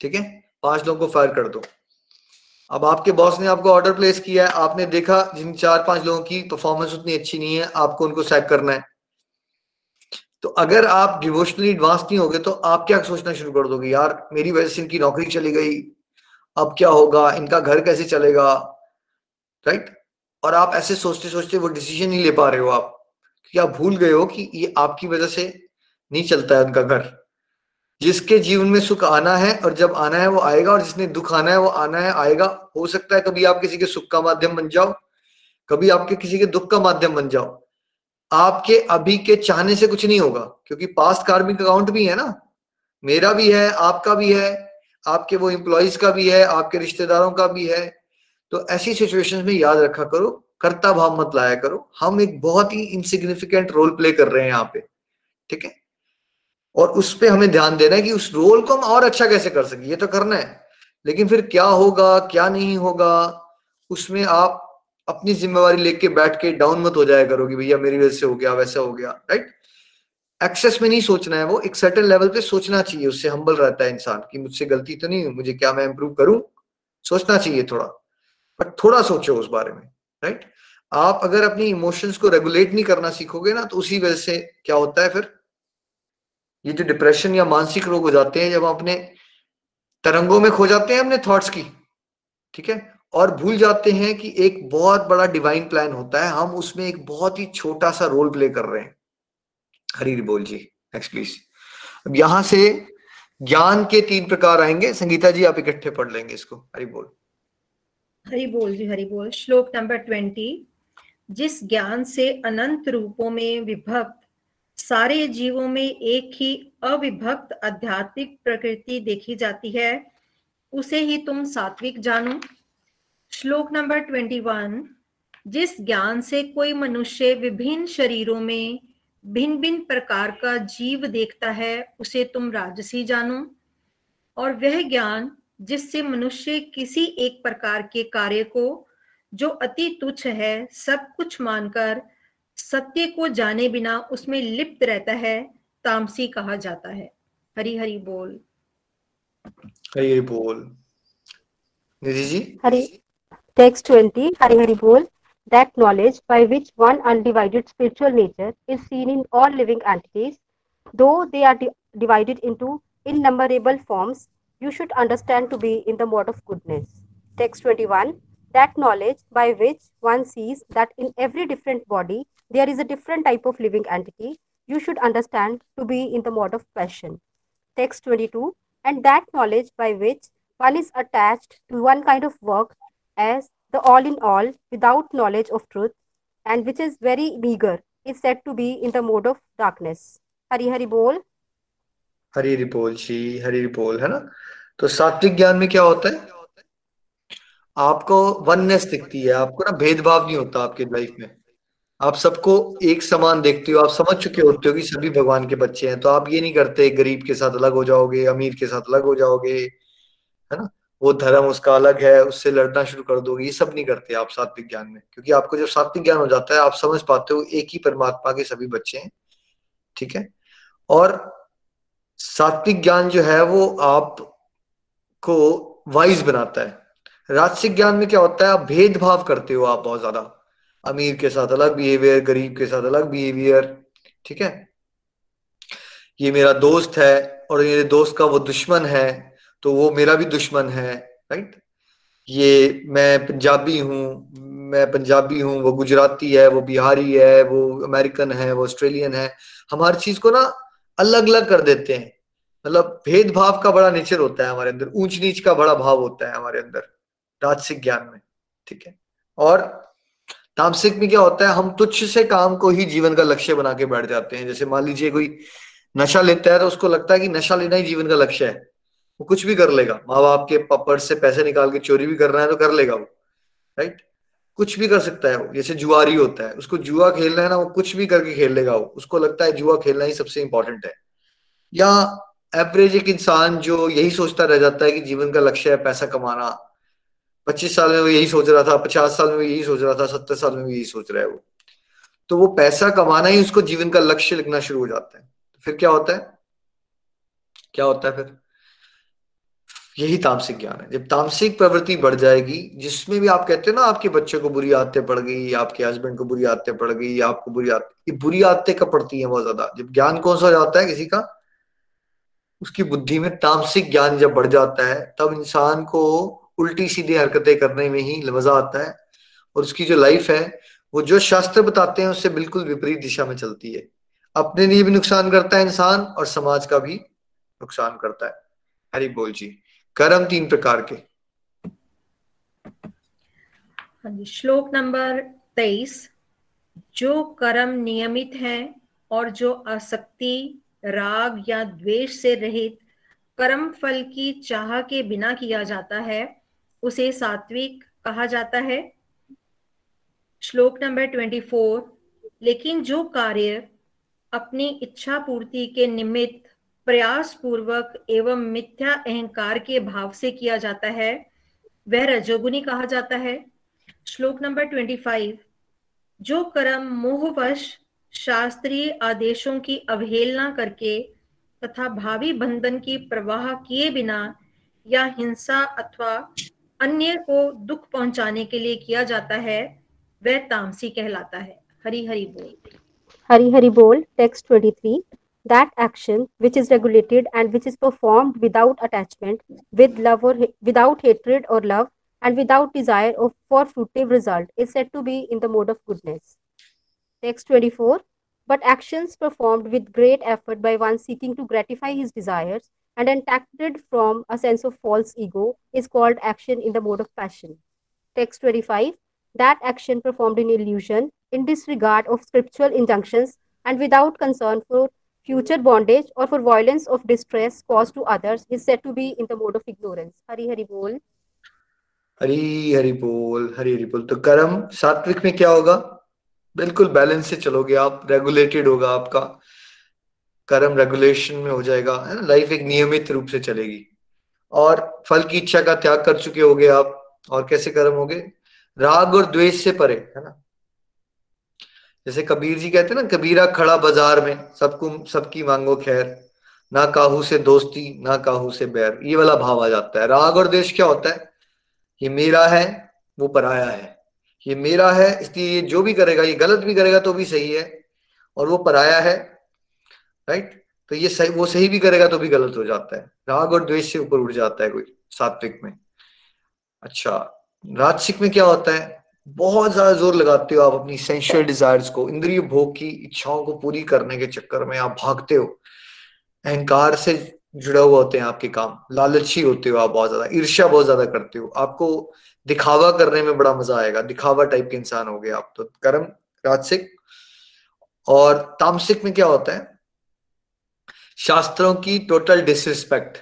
ठीक है? पाँच लोगों को फायर कर दो। अब आपके बॉस ने आपको ऑर्डर प्लेस किया है। आपने देखा, जिन चार पाँच लोगों की परफॉर्मेंस उतनी अच्छी नहीं है, आपको उनको सैक करना है। तो अगर आप डिवोशनली एडवांस नहीं होगे तो आप क्या सोचना शुरू कर दोगे? यार, मेरी वजह से इनकी नौकरी चली गई। अब क्या होगा? इनका घर कैसे चलेगा? राइट और आप ऐसे सोचते सोचते वो डिसीज़न नहीं ले पा रहे हो आप। कि आप भूल गए हो कि ये आपकी वजह से नहीं चलता है उनका घर। जिसके जीवन में सुख आना है और जब आना है वो आएगा और जिसने दुख आना है वो आना है, आएगा। हो सकता है कभी आप किसी के सुख का माध्यम बन जाओ, कभी आपके किसी के दुख का माध्यम बन जाओ। आपके अभी के चाहने से कुछ नहीं होगा, क्योंकि पास्ट कार्मिक अकाउंट भी है ना। मेरा भी है, आपका भी है आपके वो एम्प्लॉयज़ का भी है, आपके रिश्तेदारों का भी है। तो ऐसी सिचुएशन में याद रखा करो, कर्ता भाव मत लाया करो। हम एक बहुत ही इनसिग्निफिकेंट रोल प्ले कर रहे हैं यहाँ पे, ठीक है? और उस पर हमें ध्यान देना है कि उस रोल को हम और अच्छा कैसे कर सके, ये तो करना है। लेकिन फिर क्या होगा, क्या नहीं होगा, उसमें आप अपनी जिम्मेवारी लेके बैठ के डाउन मत हो जाया करो कि भैया मेरी वजह से हो गया, वैसा हो गया राइट एक्सेस में नहीं सोचना है वो, एक सर्टन लेवल पे सोचना चाहिए उससे हम्बल रहता है इंसान कि मुझसे गलती तो नहीं हुई, मुझे क्या मैं इंप्रूव करूँ? सोचना चाहिए थोड़ा। बट थोड़ा सोचो उस बारे में राइट आप अगर अपनी इमोशंस को रेगुलेट नहीं करना सीखोगे ना तो उसी वजह से क्या होता है फिर? ये जो डिप्रेशन या मानसिक रोग हो जाते हैं, जब अपने तरंगों में खो जाते हैं अपने थॉट्स की, ठीक है? और भूल जाते हैं कि एक बहुत बड़ा डिवाइन प्लान होता है, हम उसमें एक बहुत ही छोटा सा रोल प्ले कर रहे हैं। हरी बोल जी नेक्स्ट प्लीज़ अब यहाँ से ज्ञान के तीन प्रकार आएँगे। संगीता जी, आप इकट्ठे पढ़ लेंगे इसको। हरी बोल। हरी बोल जी, हरी बोल। श्लोक नंबर ट्वेंटी। जिस ज्ञान से अनंत रूपों में विभक्त, सारे जीवों में एक ही अविभक्त आध्यात्मिक प्रकृति देखी जाती है, उसे ही तुम सात्विक जानो। श्लोक नंबर ट्वेंटी वन। जिस ज्ञान से कोई मनुष्य विभिन्न शरीरों में भिन्न भिन्न प्रकार का जीव देखता है उसे तुम राजसी जानो। और वह ज्ञान जिससे मनुष्य किसी एक प्रकार के कार्य को जो अति तुच्छ है सब कुछ मानकर सत्य को जाने बिना उसमें लिप्त रहता है तामसी कहा जाता है। हरी हरी बोल। हरी हरी बोल। निधि जी? हरी टेक्स्ट ट्वेंटी हरी हरी बोल। That knowledge by which one undivided spiritual nature is seen in all living entities, though they are di divided into innumerable forms, you should understand to be in the mode of goodness. Text 21 That knowledge by which one sees that in every different body there is a different type of living entity, you should understand to be in the mode of passion. Text 22 And that knowledge by which one is attached to one kind of work as the all in all, without knowledge of truth, and which is very meager, is said to be in the mode of darkness. Hari Hari Bol. Hari Hari बोल जी हरी हरी बोल है ना तो सात्विक ज्ञान में क्या होता है आपको वननेस दिखती है, आपको ना भेदभाव नहीं होता आपके लाइफ में आप सबको एक समान देखते हो, आप समझ चुके होते हो कि सभी भगवान के बच्चे हैं तो आप ये नहीं करते, गरीब के साथ अलग हो जाओगे, अमीर के साथ अलग हो जाओगे, है ना वो धर्म उसका अलग है, उससे लड़ना शुरू कर दोगे, ये सब नहीं करते आप सात्विक ज्ञान में। क्योंकि आपको जब सात्विक ज्ञान हो जाता है, आप समझ पाते हो एक ही परमात्मा के सभी बच्चे हैं, ठीक है? और सात्विक ज्ञान जो है, वो आप को वाइज बनाता है। राजसिक ज्ञान में क्या होता है, आप भेदभाव करते हो आप बहुत ज़्यादा। अमीर के साथ अलग बिहेवियर गरीब के साथ अलग बिहेवियर ठीक है? ये मेरा दोस्त है और मेरे दोस्त का वो दुश्मन है तो वो मेरा भी दुश्मन है राइट ये मैं पंजाबी हूँ, मैं पंजाबी हूँ, वो गुजराती है, वो बिहारी है, वो अमेरिकन है, वो ऑस्ट्रेलियन है। हम हर चीज़ को ना अलग अलग कर देते हैं। मतलब भेदभाव का बड़ा नेचर होता है हमारे अंदर ऊंच नीच का बड़ा भाव होता है हमारे अंदर, राजसिक ज्ञान में, ठीक है? और तामसिक में क्या होता है, हम तुच्छ से काम को ही जीवन का लक्ष्य बना के बैठ जाते हैं। जैसे मान लीजिए कोई नशा लेता है तो उसको लगता है कि नशा लेना ही जीवन का लक्ष्य है। वो कुछ भी कर लेगा। माँ बाप के पर्स से पैसे निकाल के चोरी भी करना है तो कर लेगा वो राइट कुछ भी कर सकता है वो। जैसे जुआरी होता है, उसको जुआ खेलना है ना, वो कुछ भी करके खेल लेगा वो। उसको लगता है जुआ खेलना ही सबसे इंपॉर्टेंट है। या एवरेज एक इंसान जो यही सोचता रह जाता है कि जीवन का लक्ष्य है पैसा कमाना। पच्चीस साल में वो यही सोच रहा था, पचास साल में यही सोच रहा था, सत्तर साल में भी यही सोच रहा है वो। तो वो पैसा कमाना ही उसको जीवन का लक्ष्य लिखना शुरू हो जाता है। फिर क्या होता है? क्या होता है फिर? यही तामसिक ज्ञान है। जब तामसिक प्रवृत्ति बढ़ जाएगी, जिसमें भी आप कहते हो ना, आपके बच्चे को बुरी आदतें पड़ गई, आपके हस्बैंड को बुरी आदतें पड़ गई, आपको बुरी आदतें ये बुरी आदतें कब पड़ती है बहुत ज़्यादा? जब ज्ञान कौन सा हो जाता है किसी का? उसकी बुद्धि में तामसिक ज्ञान जब बढ़ जाता है, तब इंसान को उल्टी सीधी हरकतें करने में ही मज़ा आता है। और उसकी जो लाइफ है, वो जो शास्त्र बताते हैं, उससे बिल्कुल विपरीत दिशा में चलती है। अपने लिए भी नुकसान करता है इंसान और समाज का भी नुकसान करता है। हरी बोल जी। कर्म तीन प्रकार के। हाँ श्लोक नंबर तेईस। जो कर्म नियमित है और जो आसक्ति, राग या द्वेष से रहित कर्म फल की चाह के बिना किया जाता है, उसे सात्विक कहा जाता है। श्लोक नंबर ट्वेंटी फोर। लेकिन जो कार्य अपनी इच्छा पूर्ति के निमित्त प्रयास पूर्वक एवं मिथ्या अहंकार के भाव से किया जाता है। वह रजोगुनी कहा जाता है। श्लोक नंबर ट्वेंटी फाइव जो कर्म मोहवश शास्त्रीय आदेशों की अवहेलना करके तथा भावी बंधन की प्रवाह किए बिना या हिंसा अथवा अन्य को दुख पहुँचाने के लिए किया जाता है, वह तामसी कहलाता है। हरि हरि बोल। हरि हरि बोल text 23 that action which is regulated and which is performed without attachment with love or without hatred or love and without desire of for fruitive result is said to be in the mode of goodness. Text 24 but actions performed with great effort by one seeking to gratify his desires and enacted from a sense of false ego is called action in the mode of passion. Text 25 that action performed in illusion, in disregard of scriptural injunctions, and without concern for future bondage or for violence of distress caused to others is said to be in the mode of ignorance. Hari Hari Bol. Hari Hari बोल हरी हरि बोल तो कर्म सात्विक में क्या होगा? बिल्कुल balance से चलोगे आप रेगुलेटेड होगा आपका। कर्म रेगुलेशन में हो जाएगा, है ना? लाइफ एक नियमित रूप से चलेगी। और फल की इच्छा का त्याग कर चुके होगे आप, और कैसे कर्म होगे? राग और द्वेष से परे, है ना? जैसे कबीर जी कहते हैं ना, कबीरा खड़ा बाज़ार में, सबको, सबकी मांगो खैर। ना काहू से दोस्ती, ना काहू से बैर। ये वाला भाव आ जाता है। राग और द्वेष क्या होता है? ये मेरा है, वो पराया है। ये मेरा है, इसलिए ये जो भी करेगा, ये गलत भी करेगा तो भी सही है। और वो पराया है राइट तो ये सही, वो सही भी करेगा तो भी गलत हो जाता है। राग और द्वेष से ऊपर उठ जाता है कोई सात्विक में। अच्छा राजसिक में क्या होता है? बहुत ज़्यादा ज़ोर लगाते हो आप अपनी सेंशुअल डिजायर्स को, इंद्रिय भोग की इच्छाओं को पूरी करने के चक्कर में आप भागते हो। अहंकार से जुड़ा हुआ होते हैं आपके काम, लालची होते हो आप बहुत ज़्यादा, ईर्ष्या बहुत ज़्यादा करते हो। आपको दिखावा करने में बड़ा मज़ा आएगा, दिखावा टाइप के इंसान हो गए आप तो। कर्म, राजसिक और तामसिक में क्या होता है? शास्त्रों की टोटल डिसरिस्पेक्ट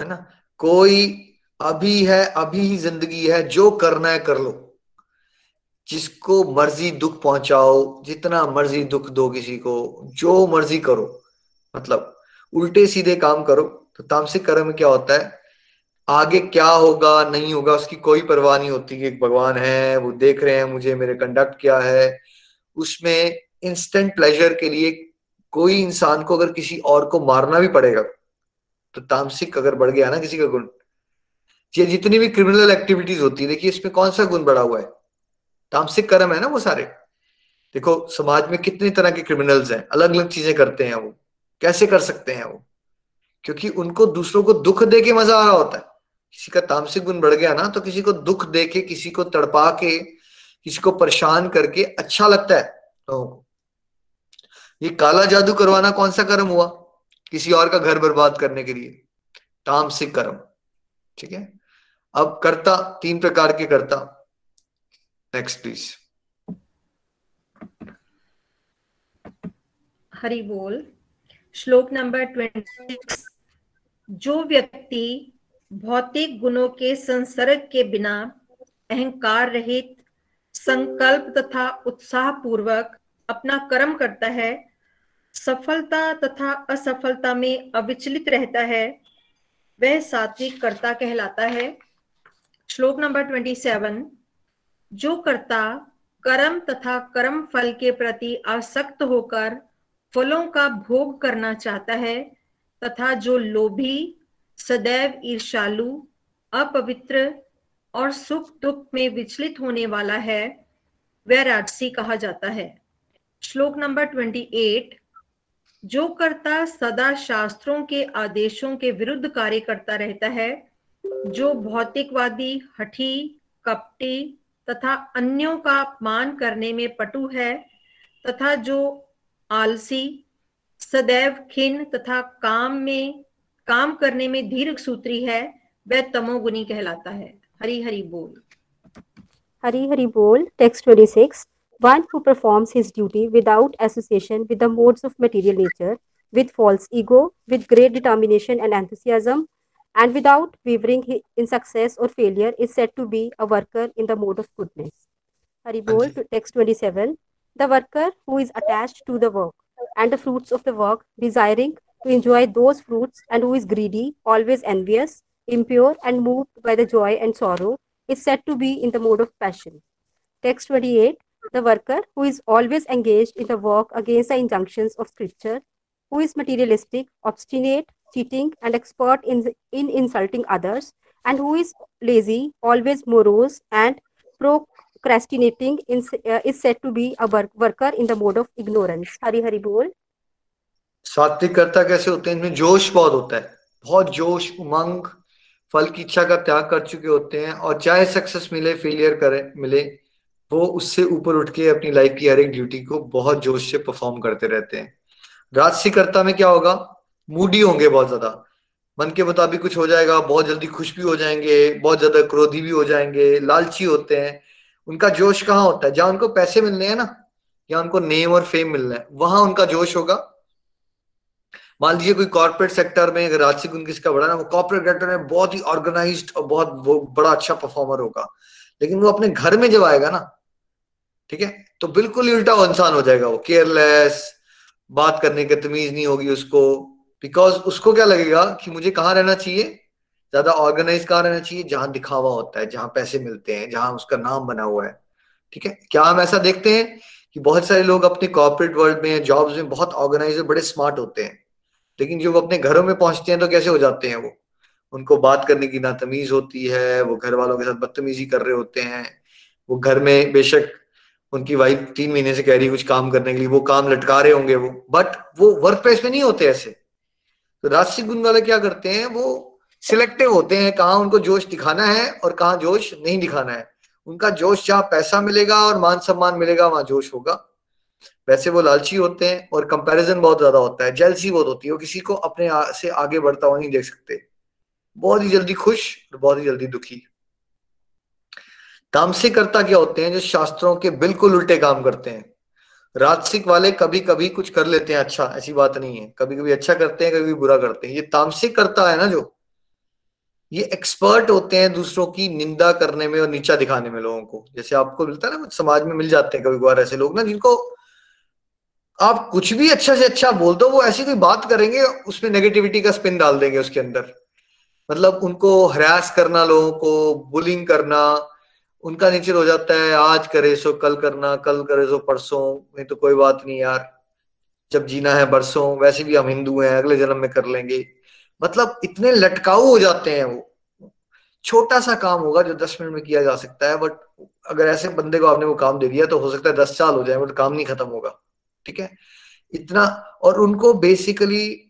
है ना? कोई अभी है, अभी ही ज़िंदगी है, जो करना है कर लो। जिसको मर्ज़ी दुख पहुंचाओ, जितना मर्ज़ी दुख दो किसी को, जो मर्ज़ी करो मतलब उल्टे सीधे काम करो तो तामसिक कर्म में क्या होता है? आगे क्या होगा, नहीं होगा, उसकी कोई परवाह नहीं होती कि भगवान है, वो देख रहे हैं मुझे, मेरे कंडक्ट क्या है। उसमें इंस्टेंट प्लेजर के लिए कोई इंसान को अगर किसी और को मारना भी पड़ेगा तो तामसिक अगर बढ़ गया ना किसी का गुण, ये जितनी भी क्रिमिनल एक्टिविटीज़ होती है, देखिए इसमें कौन सा गुण बढ़ा हुआ है? तामसिक कर्म है ना वो सारे? देखो, समाज में कितनी तरह के क्रिमिनल्स हैं अलग अलग चीज़ें करते हैं वो। कैसे कर सकते हैं वो? क्योंकि उनको दूसरों को दुख दे के मज़ा आ रहा होता है। किसी का तामसिक गुण बढ़ गया ना तो किसी को दुख दे के, किसी को तड़पा के, किसी को परेशान करके अच्छा लगता है लोगों को। ये काला जादू करवाना कौन सा कर्म हुआ? किसी और का घर बर्बाद करने के लिए। तामसिक कर्म, ठीक है? अब कर्ता, तीन प्रकार के कर्ता। नेक्स्ट प्लीज़ हरि बोल। श्लोक नंबर ट्वेंटी जो व्यक्ति भौतिक गुणों के संसर्ग के बिना अहंकार रहित, संकल्प तथा उत्साह पूर्वक अपना कर्म करता है, सफलता तथा असफलता में अविचलित रहता है, वह सात्विक कर्ता कहलाता है। श्लोक नंबर ट्वेंटी सेवन जो कर्ता कर्म तथा कर्म फल के प्रति आसक्त होकर फलों का भोग करना चाहता है तथा जो लोभी, सदैव ईर्षालु अपवित्र और सुख दुख में विचलित होने वाला है, वह राजसी कहा जाता है। श्लोक नंबर ट्वेंटी एट, जो कर्ता सदा शास्त्रों के आदेशों के विरुद्ध कार्य करता रहता है, जो भौतिकवादी, हठी, कपटी तथा अन्यों का अपमान करने में पटु है, तथा जो आलसी, सदैव खिन तथा काम में, काम करने में दीर्घ सूत्री है, वह तमोगुनी कहलाता है। हरी हरी बोल। हरी हरी बोल, text 26 one who performs his duty without association with the modes of material nature with false ego with great determination and enthusiasm and without wavering in success or failure is said to be a worker in the mode of goodness. Haribol text 27. The worker who is attached to the work and the fruits of the work, desiring to enjoy those fruits, and who is greedy, always envious, impure, and moved by the joy and sorrow, is said to be in the mode of passion. Text 28. The worker who is always engaged in the work against the injunctions of Scripture, who is materialistic, obstinate, cheating, and expert in, in insulting others, and who is lazy, always morose, and procrastinating in, uh, is said to be a work, worker in the mode of ignorance. Hari Hari Bol. सात्विक कर्ता कैसे होते हैं इनमें जोश बहुत होता है बहुत जोश उमंग फल की इच्छा का त्याग कर चुके होते हैं और चाहे सक्सेस मिले फेलियर करे मिले वो उससे ऊपर उठ के अपनी लाइफ की हर एक ड्यूटी को बहुत जोश से परफॉर्म करते रहते हैं राजसिकर्ता में क्या होगा मूडी होंगे बहुत ज़्यादा। मन के मुताबिक कुछ हो जाएगा, बहुत जल्दी खुश भी हो जाएँगे, बहुत ज़्यादा क्रोधी भी हो जाएँगे, लालची होते हैं। उनका जोश कहाँ होता है? जहाँ उनको पैसे मिलने हैं ना या उनको नेम और फेम मिलना है, वहाँ उनका जोश होगा। मान लीजिए कोई कॉर्पोरेट सेक्टर में, अगर राजसिक गुण किसका बड़ा ना, वो कॉर्पोरेट सेक्टर में बहुत ही ऑर्गेनाइज और बहुत वो, बड़ा अच्छा परफॉर्मर होगा। लेकिन वो अपने घर में जब आएगा ना, ठीक है तो बिल्कुल ही उल्टा इंसान हो जाएगा वो। केयरलेस बात करने की तमीज नहीं होगी उसको। बिकॉज़ उसको क्या लगेगा कि मुझे कहाँ रहना चाहिए? ज़्यादा ऑर्गेनाइज कहाँ रहना चाहिए? जहाँ दिखावा होता है, जहाँ पैसे मिलते हैं, जहाँ उसका नाम बना हुआ है। ठीक है? क्या हम ऐसा देखते हैं कि बहुत सारे लोग अपने कॉर्पोरेट वर्ल्ड में जॉब्स में बहुत ऑर्गेनाइज बड़े स्मार्ट होते हैं। लेकिन जो अपने घरों में पहुँचते हैं तो कैसे हो जाते हैं वो? उनको बात करने की नातमीज होती है, वो घर वालों के साथ बदतमीजी कर रहे होते हैं। वो घर में बेशक उनकी वाइफ तीन महीने से कह रही कुछ काम करने के लिए, वो काम लटका रहे होंगे वो। बट वो वर्क प्लेस में नहीं होते ऐसे। तो गुण वाले क्या करते हैं? वो सिलेक्टिव होते हैं, कहाँ उनको जोश दिखाना है और कहाँ जोश नहीं दिखाना है। उनका जोश जहाँ पैसा मिलेगा और मान सम्मान मिलेगा, वहाँ जोश होगा। वैसे वो लालची होते हैं और कंपैरिजन बहुत ज़्यादा होता है। जेलसी बहुत होती है। वो किसी को अपने से आगे बढ़ता हुआ नहीं देख सकते। बहुत ही जल्दी खुश और बहुत ही जल्दी दुखी। तामसिकर्ता क्या होते हैं? जो शास्त्रों के बिल्कुल उल्टे काम करते हैं। राजसिक वाले कभी कभी कुछ कर लेते हैं अच्छा ऐसी बात नहीं है। कभी कभी अच्छा करते हैं कभी बुरा करते हैं। ये तामसिक करता है ना जो? ये एक्सपर्ट होते हैं दूसरों की निंदा करने में और नीचा दिखाने में लोगों को। जैसे आपको मिलता है ना, समाज में मिल जाते हैं कभी कभार ऐसे लोग ना, जिनको आप कुछ भी अच्छा से अच्छा बोल दो, वो ऐसी कोई बात करेंगे, उसमें नेगेटिविटी का स्पिन डाल देंगे उसके अंदर। मतलब उनको हरास करना लोगों को बुलिंग करना उनका नेचर हो जाता है, आज करे सो, कल करना, कल करे सो, परसों, नहीं तो कोई बात नहीं यार। जब जीना है बरसों, वैसे भी हम हिंदू हैं, अगले जन्म में कर लेंगे। मतलब इतने लटकाऊ हो जाते हैं वो। छोटा सा काम होगा जो दस मिनट में किया जा सकता है बट अगर ऐसे बंदे को आपने वो काम दे दिया तो हो सकता है दस साल हो जाए बट काम नहीं खत्म होगा। ठीक है? इतना, और उनको बेसिकली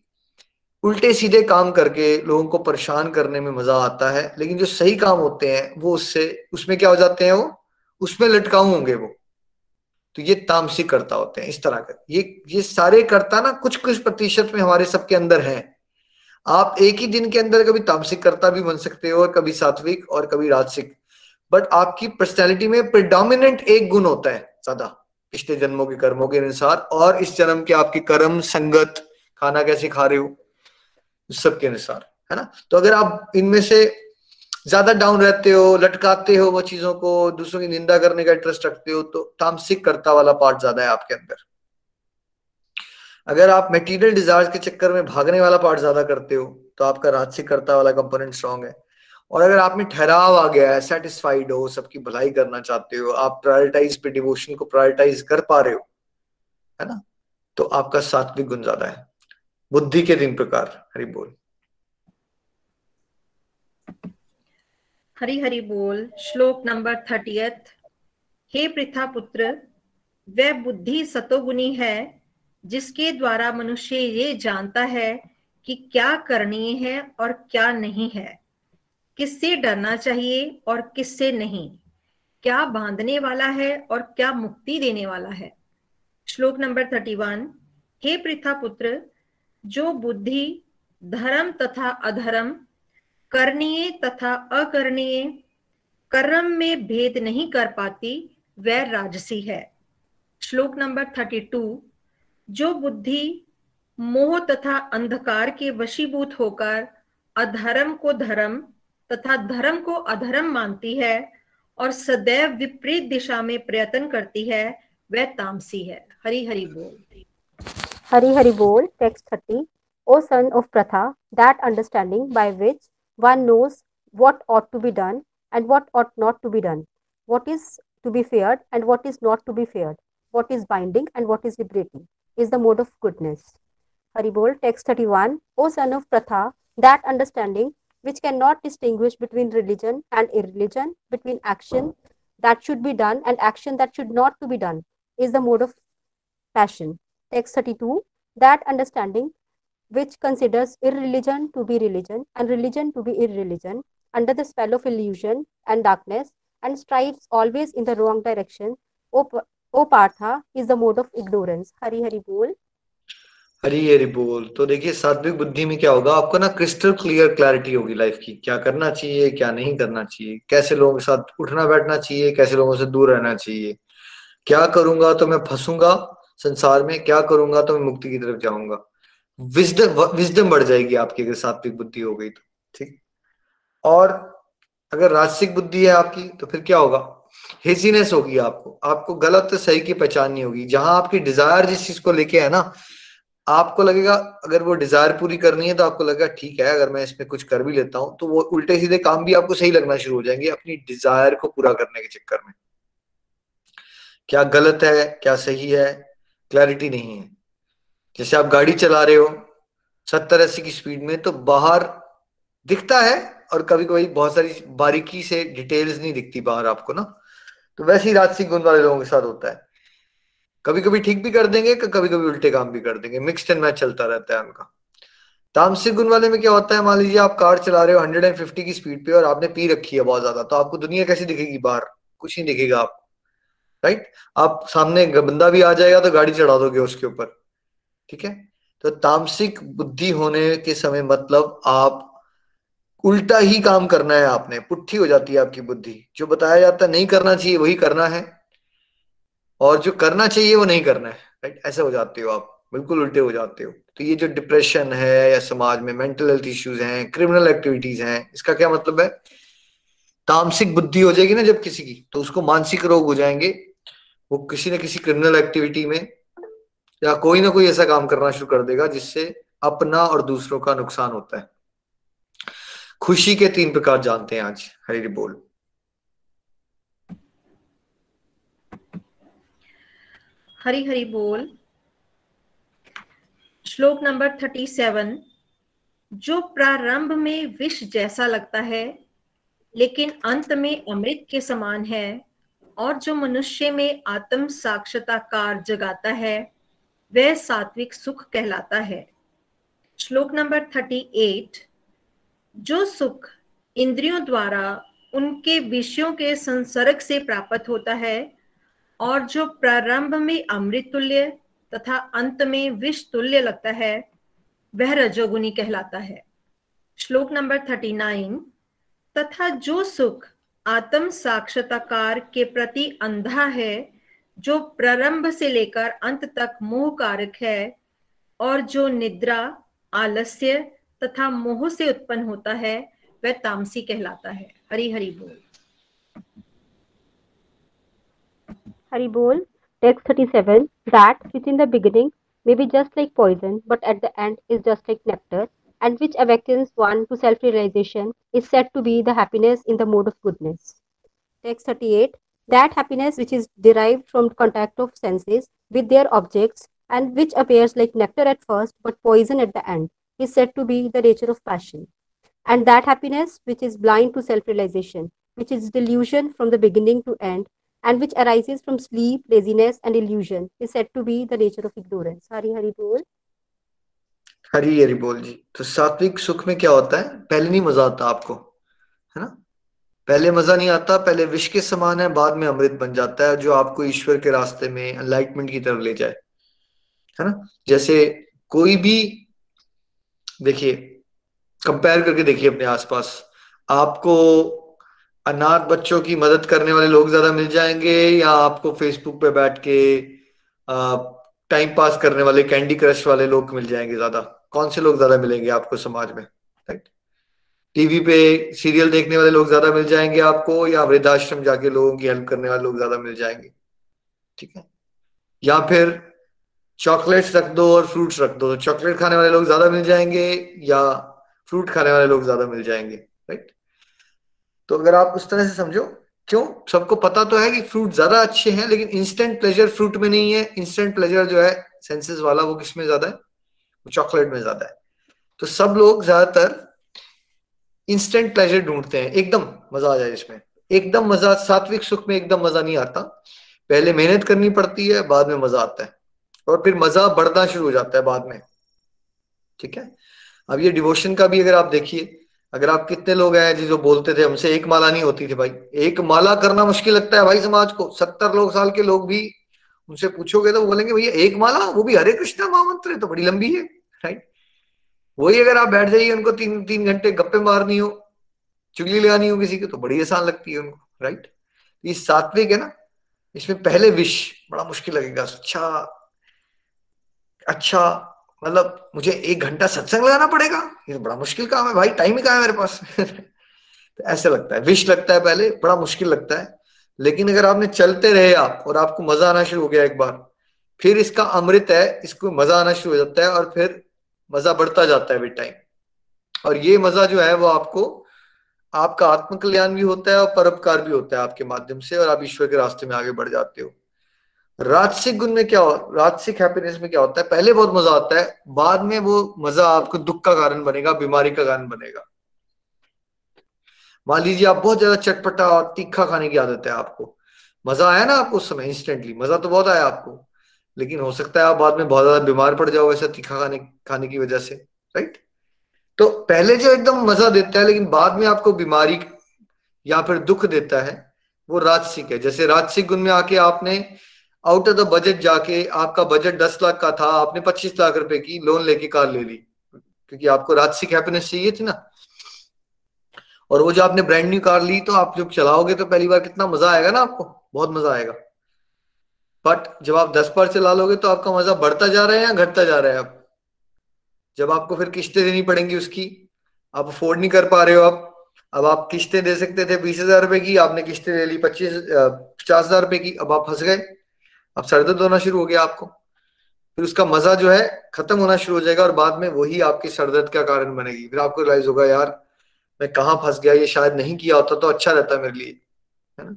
उल्टे सीधे काम करके लोगों को परेशान करने में मज़ा आता है, लेकिन जो सही काम होते हैं, वो उससे, उसमें क्या हो जाते हैं वो? उसमें लटकाऊ होंगे वो। तो ये तामसिक करता होते हैं, इस तरह का। ये ये सारे कर्ता ना, कुछ कुछ प्रतिशत में हमारे सबके अंदर है। आप एक ही दिन के अंदर कभी तामसिक कर्ता भी बन सकते हो, और कभी सात्विक, और कभी राजसिक। बट आपकी पर्सनैलिटी में प्रिडोमिनेंट एक गुण होता है ज़्यादा पिछले जन्मों के कर्मों के अनुसार, और इस जन्म के आपके कर्म, संगत, खाना कैसे खा रहे हो? सबके अनुसार, है ना? तो अगर आप इनमें से ज़्यादा डाउन रहते हो, लटकाते हो वो चीज़ों को, दूसरों की निंदा करने का इंटरेस्ट रखते हो तो तामसिक करता वाला पार्ट ज़्यादा है आपके अंदर। अगर आप मेटीरियल डिज़ायर के चक्कर में भागने वाला पार्ट ज़्यादा करते हो तो आपका राजसिक करता वाला कंपोनेंट स्ट्रॉन्ग है। और अगर आप में ठहराव आ गया है सेटिस्फाइड हो, सबकी भलाई करना चाहते हो, आप प्रायोरिटाइज पे डिवोशन को प्रायोरिटाइज कर पा रहे हो, है ना? तो आपका सात्विक गुण ज़्यादा है। बुद्धि के तीन प्रकार, हरि बोल। हरि हरि बोल, श्लोक नंबर थर्टियथ हे पृथा पुत्र, वह बुद्धि सतोगुनी है, जिसके द्वारा मनुष्य ये जानता है कि क्या करनीय है और क्या नहीं है। किससे डरना चाहिए और किससे नहीं? क्या बांधने वाला है और क्या मुक्ति देने वाला है? श्लोक नंबर थर्टी वन हे पृथा पुत्र जो बुद्धि धर्म तथा अधर्म करनीय तथा अकरणीय, कर्म में भेद नहीं कर पाती, वह राजसी है। श्लोक नंबर थर्टी टू, जो बुद्धि मोह तथा अंधकार के वशीभूत होकर अधर्म को धर्म तथा धर्म को अधर्म मानती है और सदैव विपरीत दिशा में प्रयत्न करती है, वह तामसी है। हरि हरि बोल। Hari Hari Bol, text 30, O son of Pratha, that understanding by which one knows what ought to be done and what ought not to be done, what is to be feared and what is not to be feared, what is binding and what is liberating, is the mode of goodness. Haribol, text 31, O son of Pratha, that understanding which cannot distinguish between religion and irreligion, between action that should be done and action that should not to be done, is the mode of passion. Text 32, that understanding which considers irreligion to be religion and religion to be irreligion under the spell of illusion and darkness and strives always in the wrong direction, O, o Partha, is the mode of ignorance. Hari Hari Bol. Hari Hari बोल तो देखिए सात्विक बुद्धि में क्या होगा आपको ना क्रिस्टल क्लियर क्लैरिटी होगी लाइफ की क्या करना चाहिए क्या नहीं करना चाहिए कैसे लोगों के साथ उठना बैठना चाहिए कैसे लोगों से दूर रहना चाहिए क्या करूँगा तो मैं फंसूँगा संसार में क्या करूँगा तो मैं मुक्ति की तरफ़ जाऊँगा। विजडम विजडम बढ़ जाएगी आपकी, अगर सात्विक बुद्धि हो गई तो ठीक? और अगर राजसिक बुद्धि है आपकी तो फिर क्या होगा? हेजीनेस होगी आपको। आपको गलत तो सही की पहचान नहीं होगी। जहाँ आपकी डिज़ायर जिस चीज़ को लेके है ना, आपको लगेगा अगर वो डिज़ायर पूरी करनी है तो आपको लगेगा, ठीक है, अगर मैं इसमें कुछ कर भी लेता हूँ तो वो उल्टे सीधे काम भी आपको सही लगना शुरू हो जाएँगे अपनी डिज़ायर को पूरा करने के चक्कर में। क्या गलत है, क्या सही है क्लैरिटी नहीं है। जैसे आप गाड़ी चला रहे हो, सत्तर अस्सी की स्पीड में तो बाहर दिखता है और कभी कभी बहुत सारी बारीकी से डिटेल्स नहीं दिखती बाहर आपको ना। तो वैसे ही राजसिक गुण वाले लोगों के साथ होता है। कभी कभी ठीक भी कर देंगे कभी कभी उल्टे काम भी कर देंगे। मिक्स एंड मैच चलता रहता है उनका। तामसिक गुण वाले में क्या होता है? मान लीजिए आप कार चला रहे हो 150 की स्पीड पे और आपने पी रखी है बहुत ज़्यादा तो आपको दुनिया कैसी दिखेगी बाहर? कुछ नहीं दिखेगा आपको। राइट? आप सामने बंदा भी आ जाएगा तो गाड़ी चढ़ा दोगे उसके ऊपर। ठीक है? तो तामसिक बुद्धि होने के समय मतलब आप उल्टा ही काम करना है आपने, पुट्ठी हो जाती है आपकी बुद्धि। जो बताया जाता नहीं करना चाहिए, वही करना है। और जो करना चाहिए, वो नहीं करना है। राइट? ऐसे हो जाते हो आप। बिल्कुल उल्टे हो जाते हो। तो ये जो डिप्रेशन है या समाज में मेंटल हेल्थ इश्यूज़ हैं, क्रिमिनल एक्टिविटीज़ हैं, इसका क्या मतलब है? तामसिक बुद्धि हो जाएगी ना जब किसी की तो उसको मानसिक रोग हो जाएँगे। वो किसी न किसी क्रिमिनल एक्टिविटी में या कोई ना कोई ऐसा काम करना शुरू कर देगा जिससे अपना और दूसरों का नुकसान होता है। खुशी के तीन प्रकार जानते हैं आज हरी बोल। हरी हरी बोल। श्लोक नंबर थर्टी सेवन जो प्रारंभ में विष जैसा लगता है, लेकिन अंत में अमृत के समान है और जो मनुष्य में आत्म साक्षताकार जगाता है, वह सात्विक सुख कहलाता है। श्लोक नंबर थर्टी एट जो सुख इंद्रियों द्वारा उनके विषयों के संसर्ग से प्राप्त होता है और जो प्रारंभ में अमृत तुल्य तथा अंत में विष तुल्य लगता है, वह रजोगुनी कहलाता है। श्लोक नंबर थर्टी नाइन तथा जो सुख आत्म साक्षात्कार के प्रति अंधा है, जो प्रारंभ से लेकर अंत तक मोह कारक है और जो निद्रा, आलस्य तथा मोह से उत्पन्न होता है, वह तामसी कहलाता है। हरि हरि बोल। हरि बोल। Text 37 that in the beginning may be just like poison but at the end is just like nectar and which awakens one to self realization, is said to be the happiness in the mode of goodness. Text 38, that happiness which is derived from contact of senses with their objects and which appears like nectar at first but poison at the end, is said to be the nature of passion. And that happiness which is blind to self realization, which is delusion from the beginning to end, and which arises from sleep, laziness, and illusion, is said to be the nature of ignorance. Hari Hari Bol. Hari Hari बोल जी। तो सात्विक सुख में क्या होता है? पहले नहीं मज़ा आता आपको, है ना? पहले मज़ा नहीं आता, पहले विष के समान है, बाद में अमृत बन जाता है, जो आपको ईश्वर के रास्ते में एनलाइटमेंट की तरफ़ ले जाए, है ना? जैसे कोई भी, देखिए कंपेयर करके देखिए अपने आसपास। आपको अनाथ बच्चों की मदद करने वाले लोग ज़्यादा मिल जाएँगे, या आपको फेसबुक पे बैठ के टाइम पास करने वाले कैंडी क्रश वाले लोग मिल जाएँगे ज़्यादा। कौन से लोग ज़्यादा मिलेंगे आपको समाज में? राइट टीवी पे सीरियल देखने वाले लोग ज़्यादा मिल जाएँगे आपको, या वृद्धाश्रम जाके लोगों की हेल्प करने वाले लोग ज़्यादा मिल जाएँगे? ठीक है? या फिर चॉकलेट्स रख दो और फ्रूट्स रख दो चॉकलेट खाने वाले लोग ज़्यादा मिल जाएँगे, या फ्रूट खाने वाले लोग ज़्यादा मिल जाएँगे? राइट तो अगर आप उस तरह से समझो, क्यों? सबको पता तो है कि फ्रूट ज़्यादा अच्छे हैं, लेकिन इंस्टेंट प्लेजर फ्रूट में नहीं है। इंस्टेंट प्लेजर जो है सेंसेस वाला वो किसमें ज़्यादा है? चॉकलेट में ज़्यादा है। तो सब लोग ज़्यादातर इंस्टेंट प्लेजर ढूंढते हैं। एकदम मज़ा आ जाए इसमें। एकदम मज़ा, सात्विक सुख में एकदम मज़ा नहीं आता। पहले मेहनत करनी पड़ती है, बाद में मज़ा आता है। और फिर मज़ा बढ़ना शुरू हो जाता है बाद में। ठीक है? अब ये डिवोशन का भी अगर आप देखिए, अगर आप कितने लोग आए हैं जो बोलते थे, हमसे एक माला नहीं होती थी भाई। एक माला करना मुश्किल लगता है भाई समाज को। सत्तर लोग, साल के लोग भी उनसे पूछोगे तो वो बोलेंगे, भैया, एक माला? वो भी हरे कृष्णा महामंत्र है तो बड़ी लंबी है। राइट वही अगर आप बैठ जाइए, उनको तीन तीन घंटे गप्पे मारनी हो, चुगली लगानी हो किसी की तो बड़ी आसान लगती है उनको राइट ये सात्विक है ना? इसमें पहले विश बड़ा मुश्किल लगेगा अच्छा अच्छा मतलब मुझे एक घंटा सत्संग लगाना पड़ेगा? ये तो बड़ा मुश्किल काम है भाई टाइम ही कहा है मेरे पास? <laughs> तो ऐसे लगता है, विश लगता है पहले, बड़ा मुश्किल लगता है। लेकिन अगर आपने चलते रहे आप, और आपको मज़ा आना शुरू हो गया एक बार, फिर इसका अमृत है, इसको मज़ा आना शुरू हो जाता है, और फिर मज़ा बढ़ता जाता है विद टाइम और ये मज़ा जो है वो आपको, आपका आत्म कल्याण भी होता है और परोपकार भी होता है आपके माध्यम से और आप ईश्वर के रास्ते में आगे बढ़ जाते हो। राजसिक गुण में क्या हो, राजसिक हैप्पीनेस में क्या होता है? पहले बहुत मज़ा आता है, बाद में वो मज़ा आपको दुख का कारण बनेगा, बीमारी का कारण बनेगा। मान लीजिए आप बहुत ज़्यादा चटपटा और तीखा खाने की आदत है आपको। मज़ा आया ना आपको उस समय इंस्टेंटली मज़ा तो बहुत आया आपको। लेकिन हो सकता है आप बाद में बहुत ज़्यादा बीमार पड़ जाओ ऐसा तीखा खाने खाने की वजह से राइट तो पहले जो एकदम मज़ा देता है, लेकिन बाद में आपको बीमारी या फिर दुख देता है, वो राजसिक है। जैसे राजसिक गुण में आके आपने आउट ऑफ़ द बजट जाके आपका बजट दस लाख का था, आपने पच्चीस लाख रुपए की लोन लेके कार ले ली। क्योंकि आपको राजसिक हैप्पीनेस चाहिए थी ना। और वो जो आपने ब्रांड न्यू कार ली तो आप जब चलाओगे तो पहली बार कितना मज़ा आएगा ना आपको? बहुत मज़ा आएगा। बट जब आप दस बार चला लोगे तो आपका मज़ा बढ़ता जा रहा है या घटता जा रहा है आप जब आपको फिर किस्तें देनी पड़ेंगी उसकी। आप अफोर्ड नहीं कर पा रहे हो आप अब आप किस्तें दे सकते थे बीस हज़ार रुपए की, आपने किस्तें ले ली पच्चीस पचास हज़ार रुपए की। अब आप फंस गए। अब सरदर्द होना शुरू हो गया आपको। फिर उसका मज़ा जो है खत्म होना शुरू हो जाएगा और बाद में वही आपके सरदर्द का कारण बनेगी। फिर आपको रिलाइज होगा, यार, मैं कहाँ फंस गया? ये शायद नहीं किया होता तो अच्छा रहता मेरे लिए। है ना?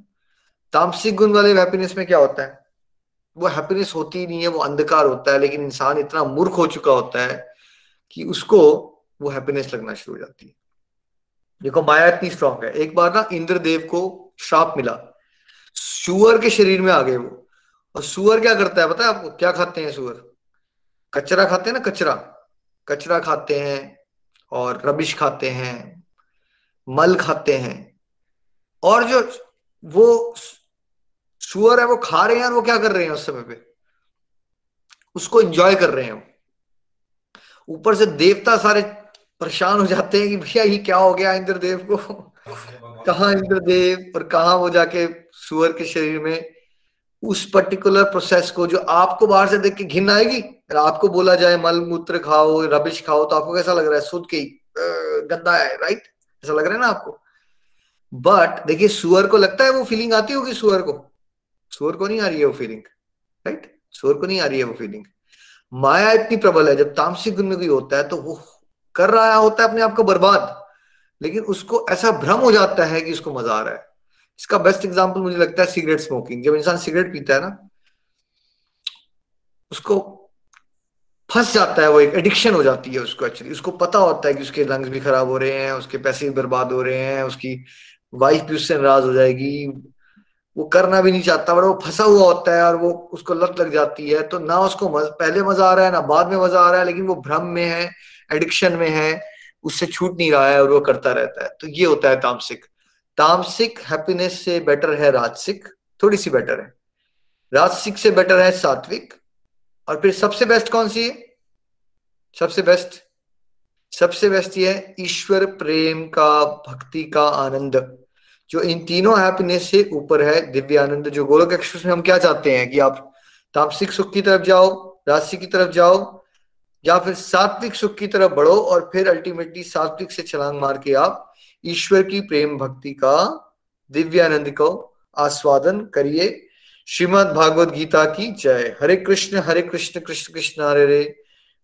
तामसिक गुण वाले हैप्पीनेस में क्या होता है? वो हैप्पीनेस होती नहीं है, वो अंधकार होता है, लेकिन इंसान इतना मूर्ख हो चुका होता है कि उसको वो हैप्पीनेस लगना शुरू हो जाती है। देखो, माया इतनी स्ट्रांग है। एक बार ना इंद्रदेव को श्राप मिला। सुअर के शरीर में आ गए वो। और सुअर क्या करता है पता है आपको? क्या खाते हैं सुअर? कचरा खाते हैं ना? कचरा। कचरा खाते हैं और रबिश खाते हैं, मल खाते हैं। और जो वो सुअर है वो खा रहे हैं और वो क्या कर रहे हैं उस समय पे? उसको एंजॉय कर रहे हैं ऊपर से देवता सारे परेशान हो जाते हैं कि भैया ये क्या हो गया इंद्रदेव को? कहा इंद्रदेव और कहा वो जाके सुअर के शरीर में? उस पर्टिकुलर प्रोसेस को जो आपको बाहर से देख के घिन आएगी अगर आपको बोला जाए मल, मूत्र खाओ रबिश खाओ तो आपको कैसा लग रहा है? शुद्ध के गंदा है राइट ऐसा लग रहा है ना आपको? बट देखिए सुअर को लगता है वो फीलिंग आती होगी सुअर को। सुअर को नहीं आ रही है वो फीलिंग राइट सुअर को नहीं आ रही है वो फीलिंग माया इतनी प्रबल है, जब तामसिक गुण में कोई होता है तो वो कर रहा होता है अपने आप को बर्बाद, लेकिन उसको ऐसा भ्रम हो जाता है कि उसको मज़ा आ रहा है. इसका बेस्ट एग्ज़ाम्पल मुझे लगता है सिगरेट स्मोकिंग जब इंसान सिगरेट पीता है ना, उसको फंस जाता है, वो एक एडिक्शन हो जाती है उसको एक्चुअली उसको पता होता है कि उसके लंग्स भी खराब हो रहे हैं, उसके पैसे भी बर्बाद हो रहे हैं, उसकी वाइफ भी उससे नाराज़ हो जाएगी वो करना भी नहीं चाहता बट वो फंसा हुआ होता है और वो उसको लत लग जाती है तो ना उसको मज, पहले मज़ा आ रहा है ना बाद में मज़ा आ रहा है लेकिन वो भ्रम में है एडिक्शन में है उससे छूट नहीं रहा है और वो करता रहता है। तो ये होता है तामसिक। तामसिक हैप्पीनेस से बेटर है राजसिक। थोड़ी सी बेटर है। राजसिक से बेटर है सात्विक। और फिर सबसे बेस्ट कौन सी है? सबसे बेस्ट सबसे बेस्ट ये है ईश्वर प्रेम का भक्ति का आनंद। जो इन तीनों हैप्पीनेस से ऊपर है दिव्य आनंद जो गोलक एक्सप्रेस में हम क्या चाहते हैं कि आप तामसिक सुख की तरफ़ जाओ, राशि की तरफ़ जाओ, या फिर सात्विक सुख की तरफ़ बढ़ो और फिर अल्टीमेटली सात्विक से छलांग मार के आप ईश्वर की प्रेम भक्ति का दिव्यानंद को आस्वादन करिए। श्रीमद भागवत गीता की जय। हरे कृष्ण हरे कृष्ण कृष्ण कृष्ण, हरे हरे।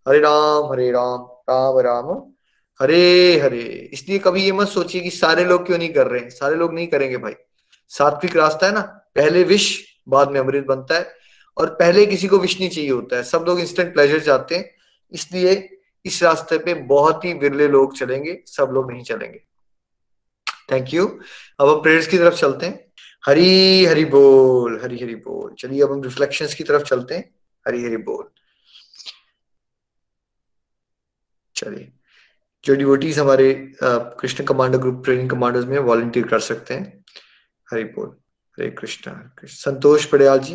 हरे राम हरे राम राम राम राम। हरे हरे। इसलिए कभी ये मत सोचिए कि सारे लोग क्यों नहीं कर रहे हैं? सारे लोग नहीं करेंगे भाई। सात्विक रास्ता है ना। पहले विश, बाद में अमृत बनता है। और पहले किसी को विश नहीं चाहिए होता है। सब लोग इंस्टेंट प्लेजर चाहते हैं। इसलिए इस रास्ते पे बहुत ही विरले लोग चलेंगे। सब लोग नहीं चलेंगे। थैंक यू अब हम प्रेयर्स की तरफ़ चलते हैं। हरी हरी बोल, हरी हरी बोल। चलिए अब हम रिफ्लेक्शन की तरफ़ चलते हैं। हरी हरी बोल। चलिए। जो डिवोटीज हमारे Krishna commando group training commandos में वॉलंटियर कर सकते हैं। हरी बोल। हरे कृष्ण संतोष पड़ियाल जी।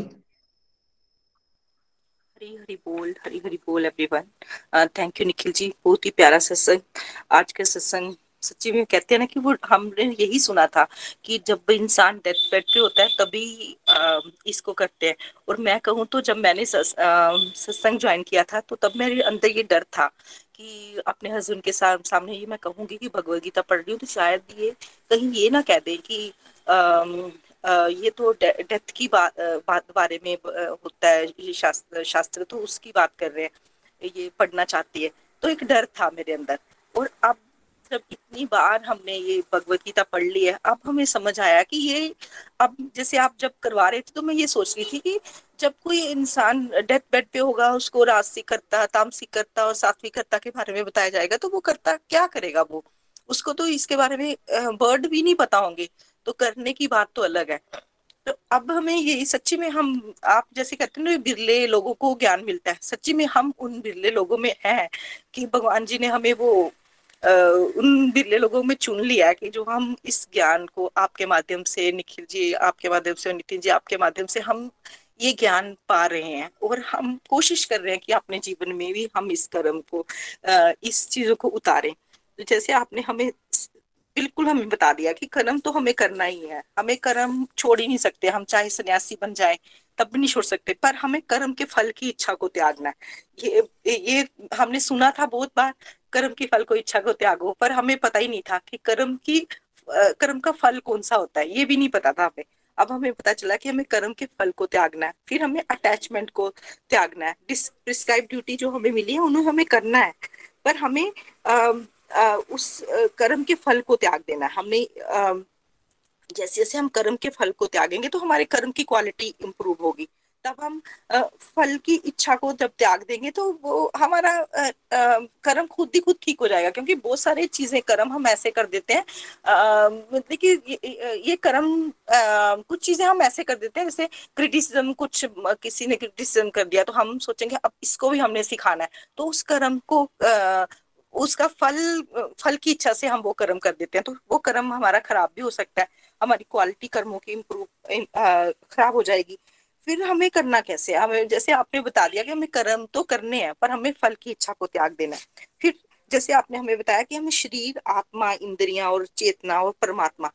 हरी हरी बोल, हरी हरी बोल everyone thank you Nikhil ji. बहुत ही प्यारा सत्संग, आज के सत्संग। सच्ची में कहते हैं ना कि वो हमने यही सुना था कि जब इंसान डेथ बेड पे होता है, तभी इसको करते हैं। और मैं कहूँ तो जब मैंने सत्संग ज्वाइन किया था तो तब मेरे अंदर ये डर था कि अपने हस्बैंड के साथ सामने ये मैं कहूँगी कि भगवत गीता पढ़ रही हूँ तो शायद ये कहीं ये ना कह दें कि आ, ये तो डेथ की बात बात बारे में होता है ये शास्त्र शास्त्र तो उसकी बात कर रहे हैं ये पढ़ना चाहती है। तो एक डर था मेरे अंदर। और अब जब इतनी बार हमने ये भगवत गीता पढ़ ली है, अब हमें समझ आया कि ये अब जैसे आप जब करवा रहे थे तो मैं ये सोच रही थी कि जब कोई इंसान डेथ बेड पे होगा, उसको राजसी करता, तामसी करता और सात्विक करता के बारे में बताया जाएगा तो वो करता क्या करेगा वो? उसको तो इसके बारे में वर्ड भी नहीं पता होंगे तो करने की बात तो अलग है। तो अब हमें ये, सच्ची में हम, आप जैसे कहते हैं ना, बिरले लोगों को ज्ञान मिलता है, सच्ची में हम उन बिरले लोगों में हैं कि भगवान जी ने हमें वो उन बिरले लोगों में चुन लिया कि जो हम इस ज्ञान को आपके माध्यम से, निखिल जी आपके माध्यम से नितिन जी आपके माध्यम से हम ये ज्ञान पा रहे हैं और हम कोशिश कर रहे हैं कि अपने जीवन में भी हम इस कर्म को इस चीज़ों को उतारें। तो जैसे आपने हमें बिल्कुल हमें बता दिया कि कर्म तो हमें करना ही है। हमें कर्म छोड़ ही नहीं सकते। हम चाहे सन्यासी बन जाए, तब भी नहीं छोड़ सकते, पर हमें कर्म के फल की इच्छा को त्यागना है। ये ये हमने सुना था बहुत बार कर्म के फल को इच्छा को त्यागो पर हमें पता ही नहीं था कि कर्म की कर्म का फल कौन सा होता है ये भी नहीं पता था हमें। अब हमें पता चला कि हमें कर्म के फल को त्यागना है फिर हमें अटैचमेंट को त्यागना है प्रिस्क्राइब ड्यूटी जो हमें मिली है उन्हें हमें करना है। पर हमें आ, आ, उस कर्म के फल को त्याग देना है। हमने आ, जैसे जैसे हम कर्म के फल को त्यागेंगे तो हमारे कर्म की क्वालिटी इंप्रूव होगी। तब हम फल की इच्छा को जब त्याग देंगे तो वो हमारा कर्म खुद ही खुद ठीक हो जाएगा क्योंकि बहुत सारे चीज़ें कर्म हम ऐसे कर देते हैं। देखिए ये, ये कर्म कुछ चीज़ें हम ऐसे कर देते हैं जैसे क्रिटिसिज्म कुछ किसी ने क्रिटिसिज्म कर दिया तो हम सोचेंगे अब इसको भी हमने सिखाना है। तो उस कर्म को उसका फल फल की इच्छा से हम वो कर्म कर देते हैं तो वो कर्म हमारा खराब भी हो सकता है। हमारी क्वालिटी कर्मों की इम्प्रूव खराब हो जाएगी। फिर हमें करना कैसे हमें, जैसे आपने बता दिया कि हमें कर्म तो करने हैं, पर हमें फल की इच्छा को त्याग देना है। फिर जैसे आपने हमें बताया कि हमें शरीर, आत्मा, इंद्रिया और चेतना और परमात्मा।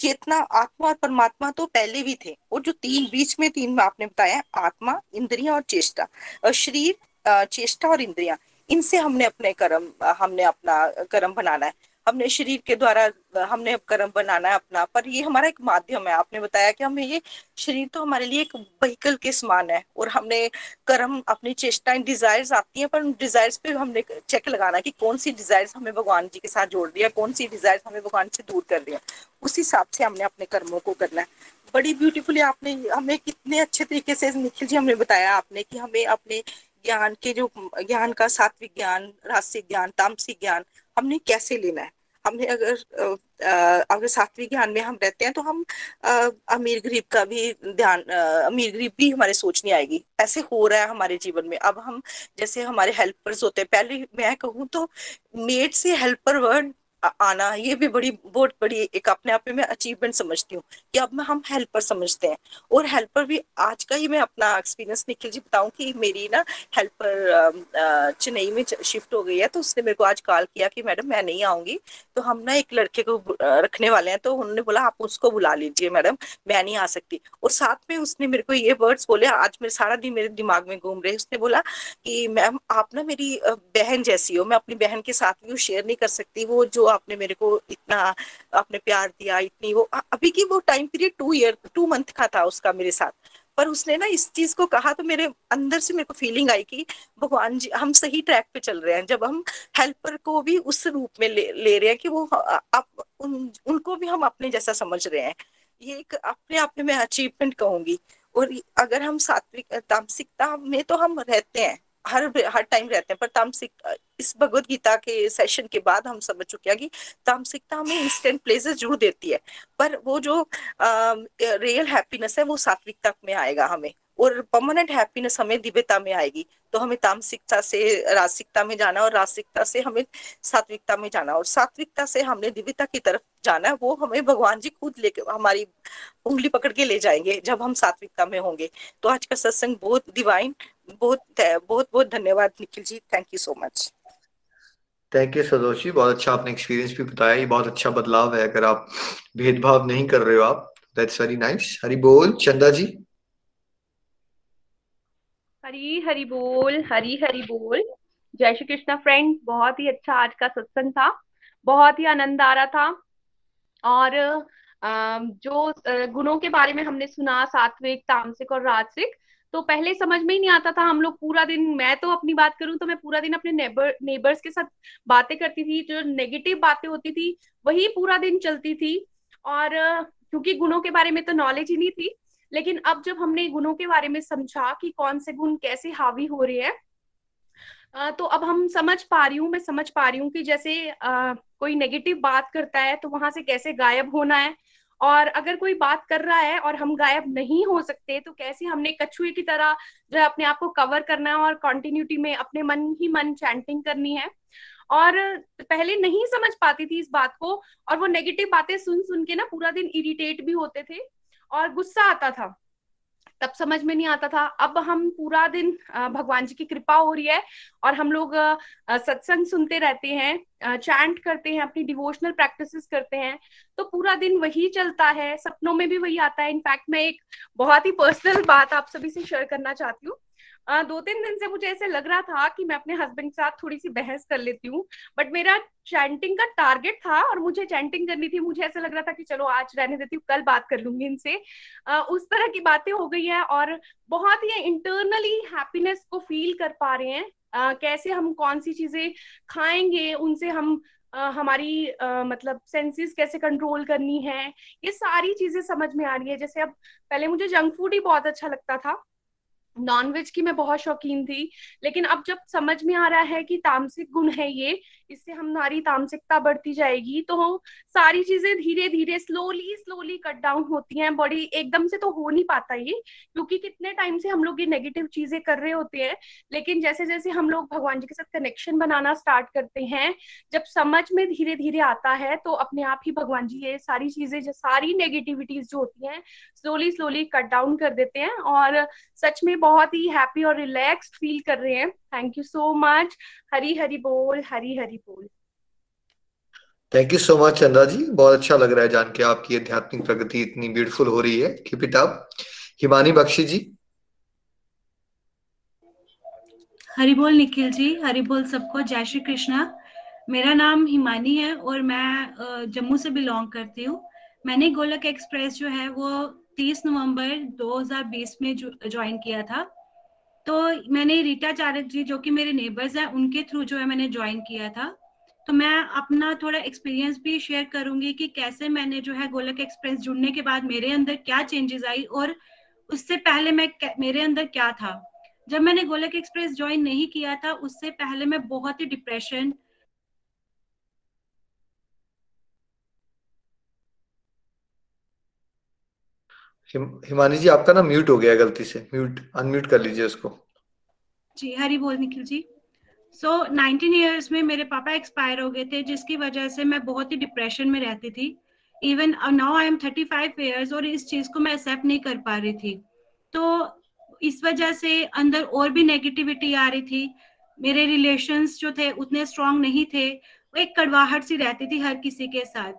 चेतना, आत्मा और परमात्मा तो पहले भी थे, और जो तीन, बीच में तीन में आपने बताया आत्मा, इंद्रिया और चेष्टा। शरीर चेष्टा और इंद्रिया, इनसे हमने अपने कर्म, हमने अपना कर्म बनाना है। हमने शरीर के द्वारा, हमने कर्म बनाना है अपना, पर ये हमारा एक माध्यम है। आपने बताया कि हमें ये शरीर तो हमारे लिए एक व्हीकल के समान है, और हमने कर्म, अपनी चेष्टाएँ डिजायर्स आती हैं, पर उन डिजायर्स पे हमने चेक लगाना कि कौन सी डिजायर्स हमें भगवान जी के साथ जोड़ दिया, कौन सी डिजायर्स हमें भगवान से दूर कर दिया। उस हिसाब से हमने अपने कर्मों को करना है। बड़ी ब्यूटीफुली आपने, हमें कितने अच्छे तरीके से निखिल जी हमने बताया आपने कि हमें अपने ज्ञान के जो, ज्ञान का सात्विक ज्ञान रासिक ज्ञान, तामसिक ज्ञान हमने कैसे लेना है? हमने अगर अगर सात्विक ज्ञान में हम रहते हैं तो हम आ, अमीर गरीब का भी ध्यान अमीर गरीब भी हमारे सोच नहीं आएगी। ऐसे हो रहा है हमारे जीवन में। अब हम जैसे हमारे हेल्पर्स होते हैं। पहले मैं कहूँ तो मेड से हेल्पर वर्ड आना, ये भी बड़ी, बहुत बड़ी एक अपने आप में अचीवमेंट समझती हूँ कि अब मैं हम हेल्पर समझते हैं। और हेल्पर भी आज का ही मैं अपना एक्सपीरियंस निखिल जी बताऊँ कि मेरी ना हेल्पर चेन्नई में शिफ्ट हो गई है तो उसने मेरे को आज कॉल किया कि मैडम मैं नहीं आऊँगी तो हम ना एक लड़के को रखने वाले हैं तो उन्होंने बोला, आप उसको बुला लीजिए मैडम, मैं नहीं आ सकती। और साथ में उसने मेरे को ये वर्ड्स बोले, आज मेरे, सारा दिन मेरे दिमाग में घूम रहे उसने बोला कि, मैम, आप ना मेरी बहन जैसी हो, मैं अपनी बहन के साथ भी शेयर नहीं कर सकती, वो जो आपने मेरे को इतना आपने प्यार दिया इतनी वो अभी की वो time period two year two month का था उसका मेरे साथ। पर उसने ना इस चीज़ को कहा तो मेरे अंदर से मेरे को फीलिंग आई कि भगवान जी हम सही ट्रैक पे चल रहे हैं। जब हम हेल्पर को भी उस रूप में ले, ले रहे हैं कि वो आप उन, उनको भी हम अपने जैसा समझ रहे हैं। ये एक अपने आप में अचीवमेंट कहूँगी। और अगर हम सात्विक तामसिकता में तो हम रहते हैं। हर हर टाइम रहते हैं, पर तामसिक इस भगवत गीता के सेशन के बाद हम समझ चुके हैं कि तामसिकता हमें इंस्टेंट प्लेजेस ज़रूर देती है, पर वो जो रियल हैप्पीनेस है वो सात्विकता में आएगा हमें, और परमानेंट हैप्पीनेस हमें दिव्यता में आएगी तो हमें तामसिकता से, रासिकता में जाना और रासिकता से हमें सात्विकता में जाना, और सात्विकता से हमने दिव्यता की तरफ़ जाना है, वो हमें भगवान जी खुद लेके, हमारी उंगली पकड़ के ले जाएँगे जब हम सात्विकता में होंगे तो आज का सत्संग बहुत डिवाइन बहुत बहुत बहुत धन्यवाद Nikhil ji. Thank you so much thank you Santosh ji बहुत अच्छा आपने एक्सपीरियंस भी बताया। ये बहुत अच्छा बदलाव है। अगर आप भेदभाव नहीं कर रहे हो आप दैट्स वेरी नाइस हरी बोल। चंदा जी? हरी हरी बोल। हरी हरी बोल। जय श्री कृष्णा फ्रेंड बहुत ही अच्छा आज का सत्संग था। बहुत ही आनंद आ रहा था। और जो गुणों के बारे में हमने सुना सात्विक तामसिक और राजसिक तो पहले समझ में ही नहीं आता था हम लोग पूरा दिन मैं तो अपनी बात करूँ तो मैं पूरा दिन अपने नेबर नेबर्स के साथ बातें करती थी जो नेगेटिव बातें होती थी वही पूरा दिन चलती थी। और क्योंकि गुणों के बारे में तो नॉलेज ही नहीं थी लेकिन अब जब हमने गुणों के बारे में समझा कि कौन से गुण कैसे हावी हो रहे हैं तो अब हम समझ पा रही हूँ मैं समझ पा रही हूँ कि जैसे आ, कोई नेगेटिव बात करता है तो वहाँ से कैसे गायब होना है और अगर कोई बात कर रहा है और हम गायब नहीं हो सकते तो कैसे हमने कछुए की तरह जो है अपने आप को कवर करना है और कॉन्टिन्यूटी में अपने मन ही मन चैंटिंग करनी है? और पहले नहीं समझ पाती थी इस बात को और वो नेगेटिव बातें सुन सुन के ना पूरा दिन इरिटेट भी होते थे और गुस्सा आता था। तब समझ में नहीं आता था। अब हम पूरा दिन भगवान जी की कृपा हो रही है और हम लोग सत्संग सुनते रहते हैं चैंट करते हैं, अपनी डिवोशनल प्रैक्टिसेस करते हैं तो पूरा दिन वही चलता है। सपनों में भी वही आता है। इनफैक्ट मैं एक बहुत ही पर्सनल बात आप सभी से शेयर करना चाहती हूँ। दो तीन दिन से मुझे ऐसे लग रहा था कि मैं अपने हस्बैंड के साथ थोड़ी सी बहस कर लेती हूँ बट मेरा चैंटिंग का टारगेट था और मुझे चैंटिंग करनी थी मुझे ऐसा लग रहा था कि चलो आज रहने देती हूँ कल बात कर लूँगी इनसे। उस तरह की बातें हो गई है और बहुत ही इंटरनली हैप्पीनेस को फील कर पा रहे हैं। uh, कैसे हम कौन सी चीज़ें खाएँगे उनसे हम Uh, हमारी uh, मतलब सेंसेस कैसे कंट्रोल करनी है ये सारी चीज़ें समझ में आ रही है। जैसे अब पहले मुझे जंक फ़ूड ही बहुत अच्छा लगता था नॉनवेज की मैं बहुत शौकीन थी, लेकिन अब जब समझ में आ रहा है कि तामसिक गुण है ये इससे हमारी तामसिकता बढ़ती जाएगी। तो सारी चीज़ें धीरे धीरे स्लोली स्लोली कट डाउन होती हैं। बॉडी एकदम से तो हो नहीं पाता ये, क्योंकि कितने टाइम से हम लोग ये नेगेटिव चीज़ें कर रहे होते हैं। लेकिन जैसे जैसे हम लोग भगवान जी के साथ कनेक्शन बनाना स्टार्ट करते हैं, जब समझ में धीरे धीरे आता है तो अपने आप ही भगवान जी ये सारी चीज़ें जो, सारी नेगेटिविटीज जो होती हैं स्लोली स्लोली कट डाउन कर देते हैं। और सच में बहुत ही हैप्पी और रिलैक्स्ड फील कर रहे हैं। Thank you so much Hari Hari बोल हरी हरी बोल थैंक यू सो मच चंदा जी बहुत अच्छा लग रहा है जान के आपकी आध्यात्मिक प्रगति इतनी ब्यूटीफुल हो रही है। Keep it up Himani Bakshi ji. Hari बोल निखिल जी हरी बोल सबको। जय श्री कृष्णा। मेरा नाम हिमानी है और मैं जम्मू से बिलोंग करती हूँ। मैंने गोलक एक्सप्रेस जो है वो 30 नवंबर 2020 में ज्वाइन किया था। तो मैंने रीटा चारक जी जो कि मेरे नेबर्स हैं, उनके थ्रू जो है मैंने ज्वाइन किया था। तो मैं अपना थोड़ा एक्सपीरियंस भी शेयर करूँगी कि कैसे मैंने जो है गोलक एक्सप्रेस जुड़ने के बाद मेरे अंदर क्या चेंजेस आई और उससे पहले मैं मेरे अंदर क्या था। जब मैंने गोलक एक्सप्रेस ज्वाइन नहीं किया था, उससे पहले मैं बहुत ही डिप्रेशन हिमानी जी, आपका ना म्यूट हो गया गलती से। म्यूट अनम्यूट कर लीजिए उसको। जी, हरी बोल, Nikhil ji. So nineteen years में मेरे पापा एक्सपायर हो गए थे, जिसकी वजह से मैं बहुत ही डिप्रेशन में रहती थी। Even now I am thirty five years और इस चीज़ को मैं एक्सेप्ट नहीं कर पा रही थी। तो इस वजह से अंदर और भी नेगेटिविटी आ रही थी। मेरे रिलेशंस जो थे उतने स्ट्रांग नहीं थे। एक कड़वाहट सी रहती थी हर किसी के साथ।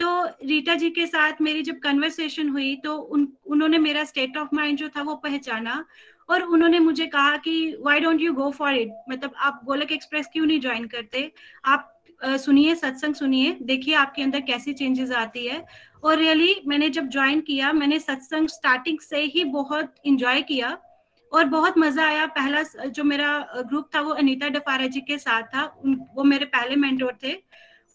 तो रीटा जी के साथ मेरी जब कन्वर्सेशन हुई तो उन, उन्होंने मेरा स्टेट ऑफ़ माइंड जो था वो पहचाना और उन्होंने मुझे कहा कि why don't you go for it मतलब आप गोलक एक्सप्रेस क्यों नहीं ज्वाइन करते? आप सुनिए, सत्संग सुनिए, देखिए आपके अंदर कैसी चेंजेस आती है। और रियली मैंने जब ज्वाइन किया, मैंने सत्संग स्टार्टिंग से ही बहुत इंजॉय किया और बहुत मज़ा आया। पहला जो मेरा ग्रुप था वो अनीता डफारा जी के साथ था। वो मेरे पहले मेंटोर थे।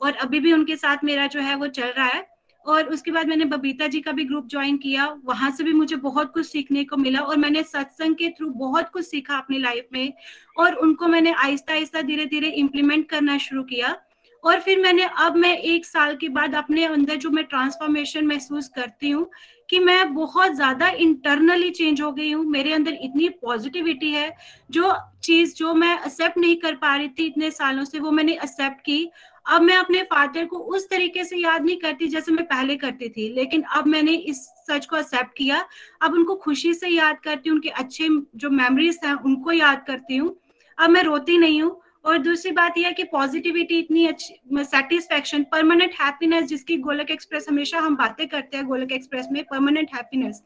और अभी भी उनके साथ मेरा जो है वो चल रहा है। और उसके बाद मैंने बबीता जी का भी ग्रुप ज्वाइन किया। वहाँ से भी मुझे बहुत कुछ सीखने को मिला और मैंने सत्संग के थ्रू बहुत कुछ सीखा अपनी लाइफ में। और उनको मैंने आहिस्ता आहिस्ता धीरे धीरे इम्प्लीमेंट करना शुरू किया। और फिर मैंने अब मैं एक साल के बाद अपने अंदर जो मैं ट्रांसफॉर्मेशन महसूस करती हूँ कि मैं बहुत ज़्यादा इंटरनली चेंज हो गई हूँ। मेरे अंदर इतनी पॉजिटिविटी है। जो चीज़ जो मैं एक्सेप्ट नहीं कर पा रही थी इतने सालों से वो मैंने एक्सेप्ट की। अब मैं अपने फादर को उस तरीके से याद नहीं करती जैसे मैं पहले करती थी, लेकिन अब मैंने इस सच को एक्सेप्ट किया। अब उनको खुशी से याद करती हूँ, उनके अच्छे जो मेमोरीज हैं, उनको याद करती हूँ। अब मैं रोती नहीं हूँ और दूसरी बात यह है कि पॉजिटिविटी इतनी अच्छी सेटिस्फेक्शन परमानेंट हैप्पीनेस जिसकी गोलक एक्सप्रेस हमेशा हम बातें करते हैं गोलक एक्सप्रेस में परमानेंट हैप्पीनेस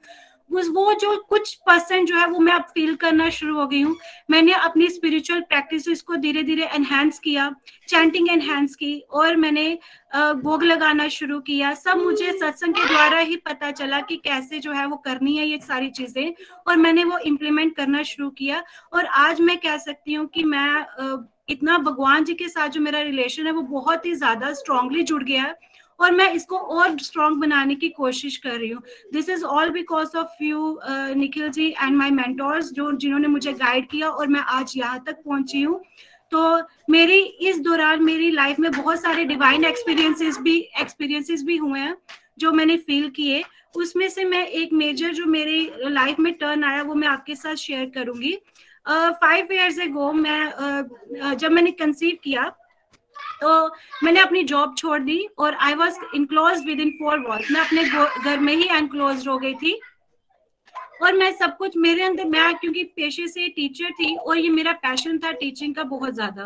वो जो कुछ परसेंट जो है वो मैं अब फील करना शुरू हो गई हूँ। मैंने अपनी स्पिरिचुअल प्रैक्टिस को धीरे धीरे एनहेंस किया चैंटिंग एनहेंस की और मैंने भोग लगाना शुरू किया। सब मुझे सत्संग के द्वारा ही पता चला कि कैसे जो है वो करनी है ये सारी चीज़ें और मैंने वो इम्प्लीमेंट करना शुरू किया। और आज मैं कह सकती हूँ कि मैं इतना भगवान जी के साथ जो मेरा रिलेशन है वो बहुत ही ज़्यादा स्ट्रांगली जुड़ गया है। और मैं इसको और स्ट्रॉन्ग बनाने की कोशिश कर रही हूँ। This is all because of you Nikhil ji and my mentors जो जिन्होंने मुझे गाइड किया और मैं आज यहाँ तक पहुँची हूँ। तो मेरी इस दौरान मेरी लाइफ में बहुत सारे डिवाइन एक्सपीरियंसेस भी एक्सपीरियंसेस भी हुए हैं जो मैंने फील किए। उसमें से मैं एक मेजर जो मेरी लाइफ में टर्न आया वो मैं आपके साथ शेयर करूँगी। फाइव ईयर्स एगो मैं uh, जब मैंने कंसीव किया मैंने अपनी जॉब छोड़ दी और I was enclose with in four walls मैं अपने घर में ही एनक्लोज हो गई थी। और मैं सब कुछ मेरे अंदर, मैं, क्योंकि पेशे से टीचर थी और ये मेरा पैशन था टीचिंग का बहुत ज़्यादा।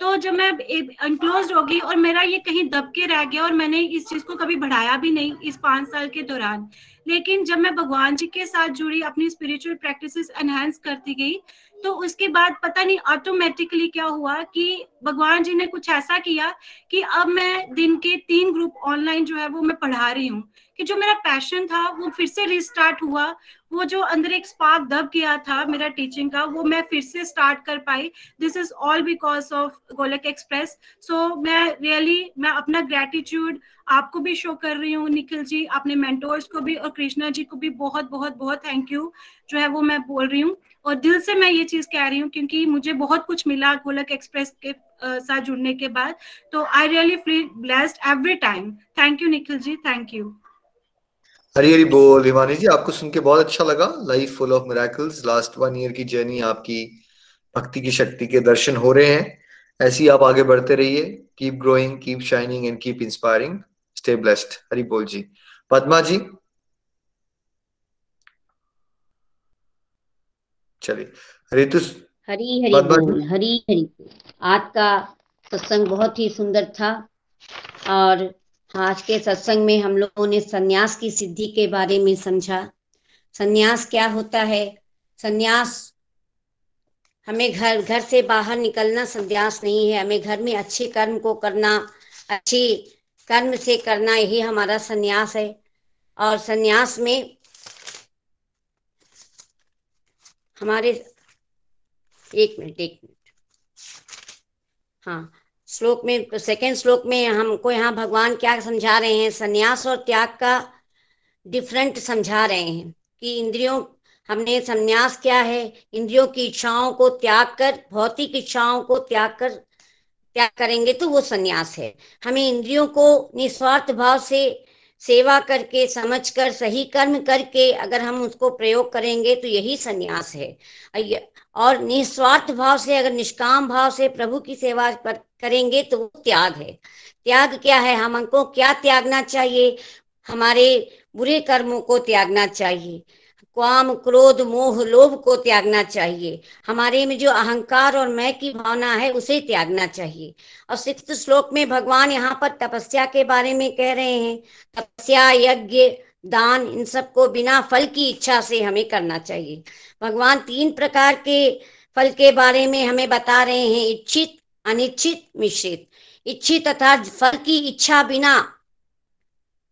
तो जब मैं अनक्लोज हो गई और मेरा ये कहीं दब के रह गया और मैंने इस चीज़ को कभी बढ़ाया भी नहीं इस पाँच साल के दौरान। लेकिन जब मैं भगवान जी के साथ जुड़ी, अपनी स्पिरिचुअल प्रैक्टिसेस एनहेंस करती गई तो उसके बाद पता नहीं ऑटोमेटिकली क्या हुआ कि भगवान जी ने कुछ ऐसा किया कि अब मैं दिन के तीन ग्रुप ऑनलाइन जो है वो मैं पढ़ा रही हूँ कि जो मेरा पैशन था वो फिर से रिस्टार्ट हुआ। वो जो अंदर एक स्पार्क दब गया था मेरा टीचिंग का वो मैं फिर से स्टार्ट कर पाई। This is all because of Golok Express so मैं रियली really, मैं अपना ग्रेटिट्यूड आपको भी शो कर रही हूँ निखिल जी अपने मेंटोर्स को भी और कृष्णा जी को भी बहुत बहुत बहुत थैंक यू जो है वो मैं बोल रही हूँ। और दिल से मैं ये चीज़ कह रही हूँ क्योंकि मुझे बहुत कुछ मिला गोलक एक्सप्रेस के साथ जुड़ने के बाद। तो I really feel blessed every time thank you Nikhil ji thank you Hari Hari बोल, हिमानी जी, आपको सुन के बहुत अच्छा लगा। Life full of miracles last one year की जर्नी आपकी भक्ति की शक्ति के दर्शन हो रहे हैं। ऐसे ही आप आगे बढ़ते रहिए। Keep growing keep shining and keep inspiring stay blessed Hari बोल जी। पद्मा जी चलिए। रितु हरी हरी बोल हरी हरी। आज का सत्संग बहुत ही सुंदर था और आज के सत्संग में हम लोगों ने सन्यास की सिद्धि के बारे में समझा। सन्यास क्या होता है? सन्यास हमें घर घर से बाहर निकलना सन्यास नहीं है। हमें घर में अच्छे कर्म को करना अच्छे कर्म से करना यही हमारा सन्यास है। और सन्यास में हमारे एक मिनट एक मिनट। हाँ श्लोक में तो सेकेंड श्लोक में हमको यहाँ भगवान क्या समझा रहे हैं? संन्यास और त्याग का डिफरेंट समझा रहे हैं कि इंद्रियों, हमने संन्यास क्या है, इंद्रियों की इच्छाओं को त्याग कर, भौतिक इच्छाओं को त्याग कर, त्याग करेंगे तो वो संन्यास है। हमें इंद्रियों को निस्वार्थ भाव से सेवा करके, समझकर, सही कर्म करके अगर हम उसको प्रयोग करेंगे तो यही संन्यास है। और निस्वार्थ भाव से, अगर निष्काम भाव से प्रभु की सेवा करेंगे तो वो त्याग है। त्याग क्या है? हम हमको क्या त्यागना चाहिए? हमारे बुरे कर्मों को त्यागना चाहिए। काम क्रोध, मोह, लोभ को त्यागना चाहिए। हमारे में जो अहंकार और मैं की भावना है, उसे त्यागना चाहिए। और सिक्स श्लोक में भगवान यहाँ पर तपस्या के बारे में कह रहे हैं। तपस्या, यज्ञ, दान, इन सबको बिना फल की इच्छा से हमें करना चाहिए। भगवान तीन प्रकार के फल के बारे में हमें बता रहे हैं। इच्छित, अनिच्छित, मिश्रित। इच्छित तथा फल की इच्छा बिना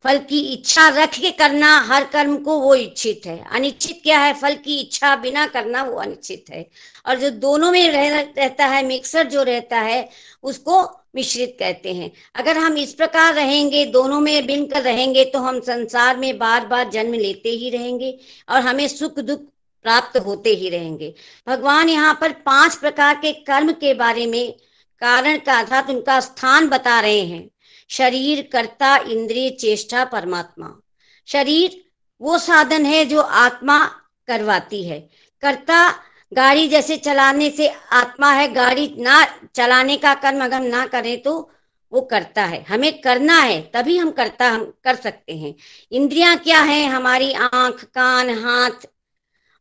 फल की इच्छा रख के करना हर कर्म को वो इच्छित है। अनिश्चित क्या है? फल की इच्छा बिना करना वो अनिश्चित है। और जो दोनों में रह, रहता है मिक्सर जो रहता है उसको मिश्रित कहते हैं। अगर हम इस प्रकार रहेंगे दोनों में बिन कर रहेंगे तो हम संसार में बार बार जन्म लेते ही रहेंगे और हमें सुख दुख प्राप्त होते ही रहेंगे। भगवान यहाँ पर पाँच प्रकार के कर्म के बारे में कारण का अर्थात उनका स्थान बता रहे हैं। शरीर कर्ता इंद्रिय चेष्टा परमात्मा। शरीर वो साधन है जो आत्मा करवाती है। कर्ता गाड़ी जैसे चलाने से आत्मा है, गाड़ी ना चलाने का कर्म अगर ना करें तो वो करता है। हमें करना है, तभी हम करता हम कर सकते हैं। इंद्रियाँ क्या है? हमारी आँख, कान, हाथ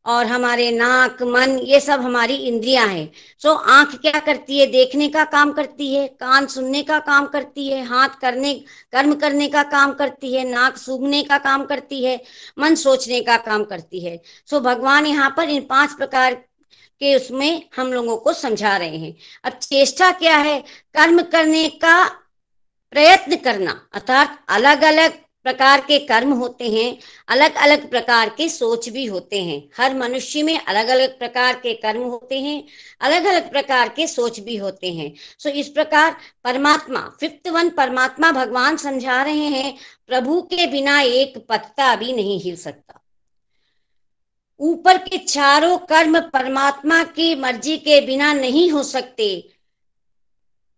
और हमारे नाक, मन, ये सब हमारी इंद्रियाँ हैं। सो आँख क्या करती है? देखने का काम करती है, कान सुनने का काम करती है, हाथ करने, कर्म करने का काम करती है, नाक सूंघने का काम करती है, मन सोचने का काम करती है। सो भगवान यहाँ पर इन पाँच प्रकार के उसमें हम लोगों को समझा रहे हैं। अब चेष्टा क्या है? कर्म करने का प्रयत्न करना, अर्थात अलग अलग प्रकार के कर्म होते हैं अलग अलग प्रकार के सोच भी होते हैं। हर मनुष्य में अलग अलग प्रकार के कर्म होते हैं अलग अलग प्रकार के सोच भी होते हैं। सो इस प्रकार परमात्मा फिफ्थ वन परमात्मा भगवान समझा रहे हैं, प्रभु के बिना एक पत्ता भी नहीं हिल सकता। ऊपर के चारों कर्म परमात्मा की मर्ज़ी के बिना नहीं हो सकते।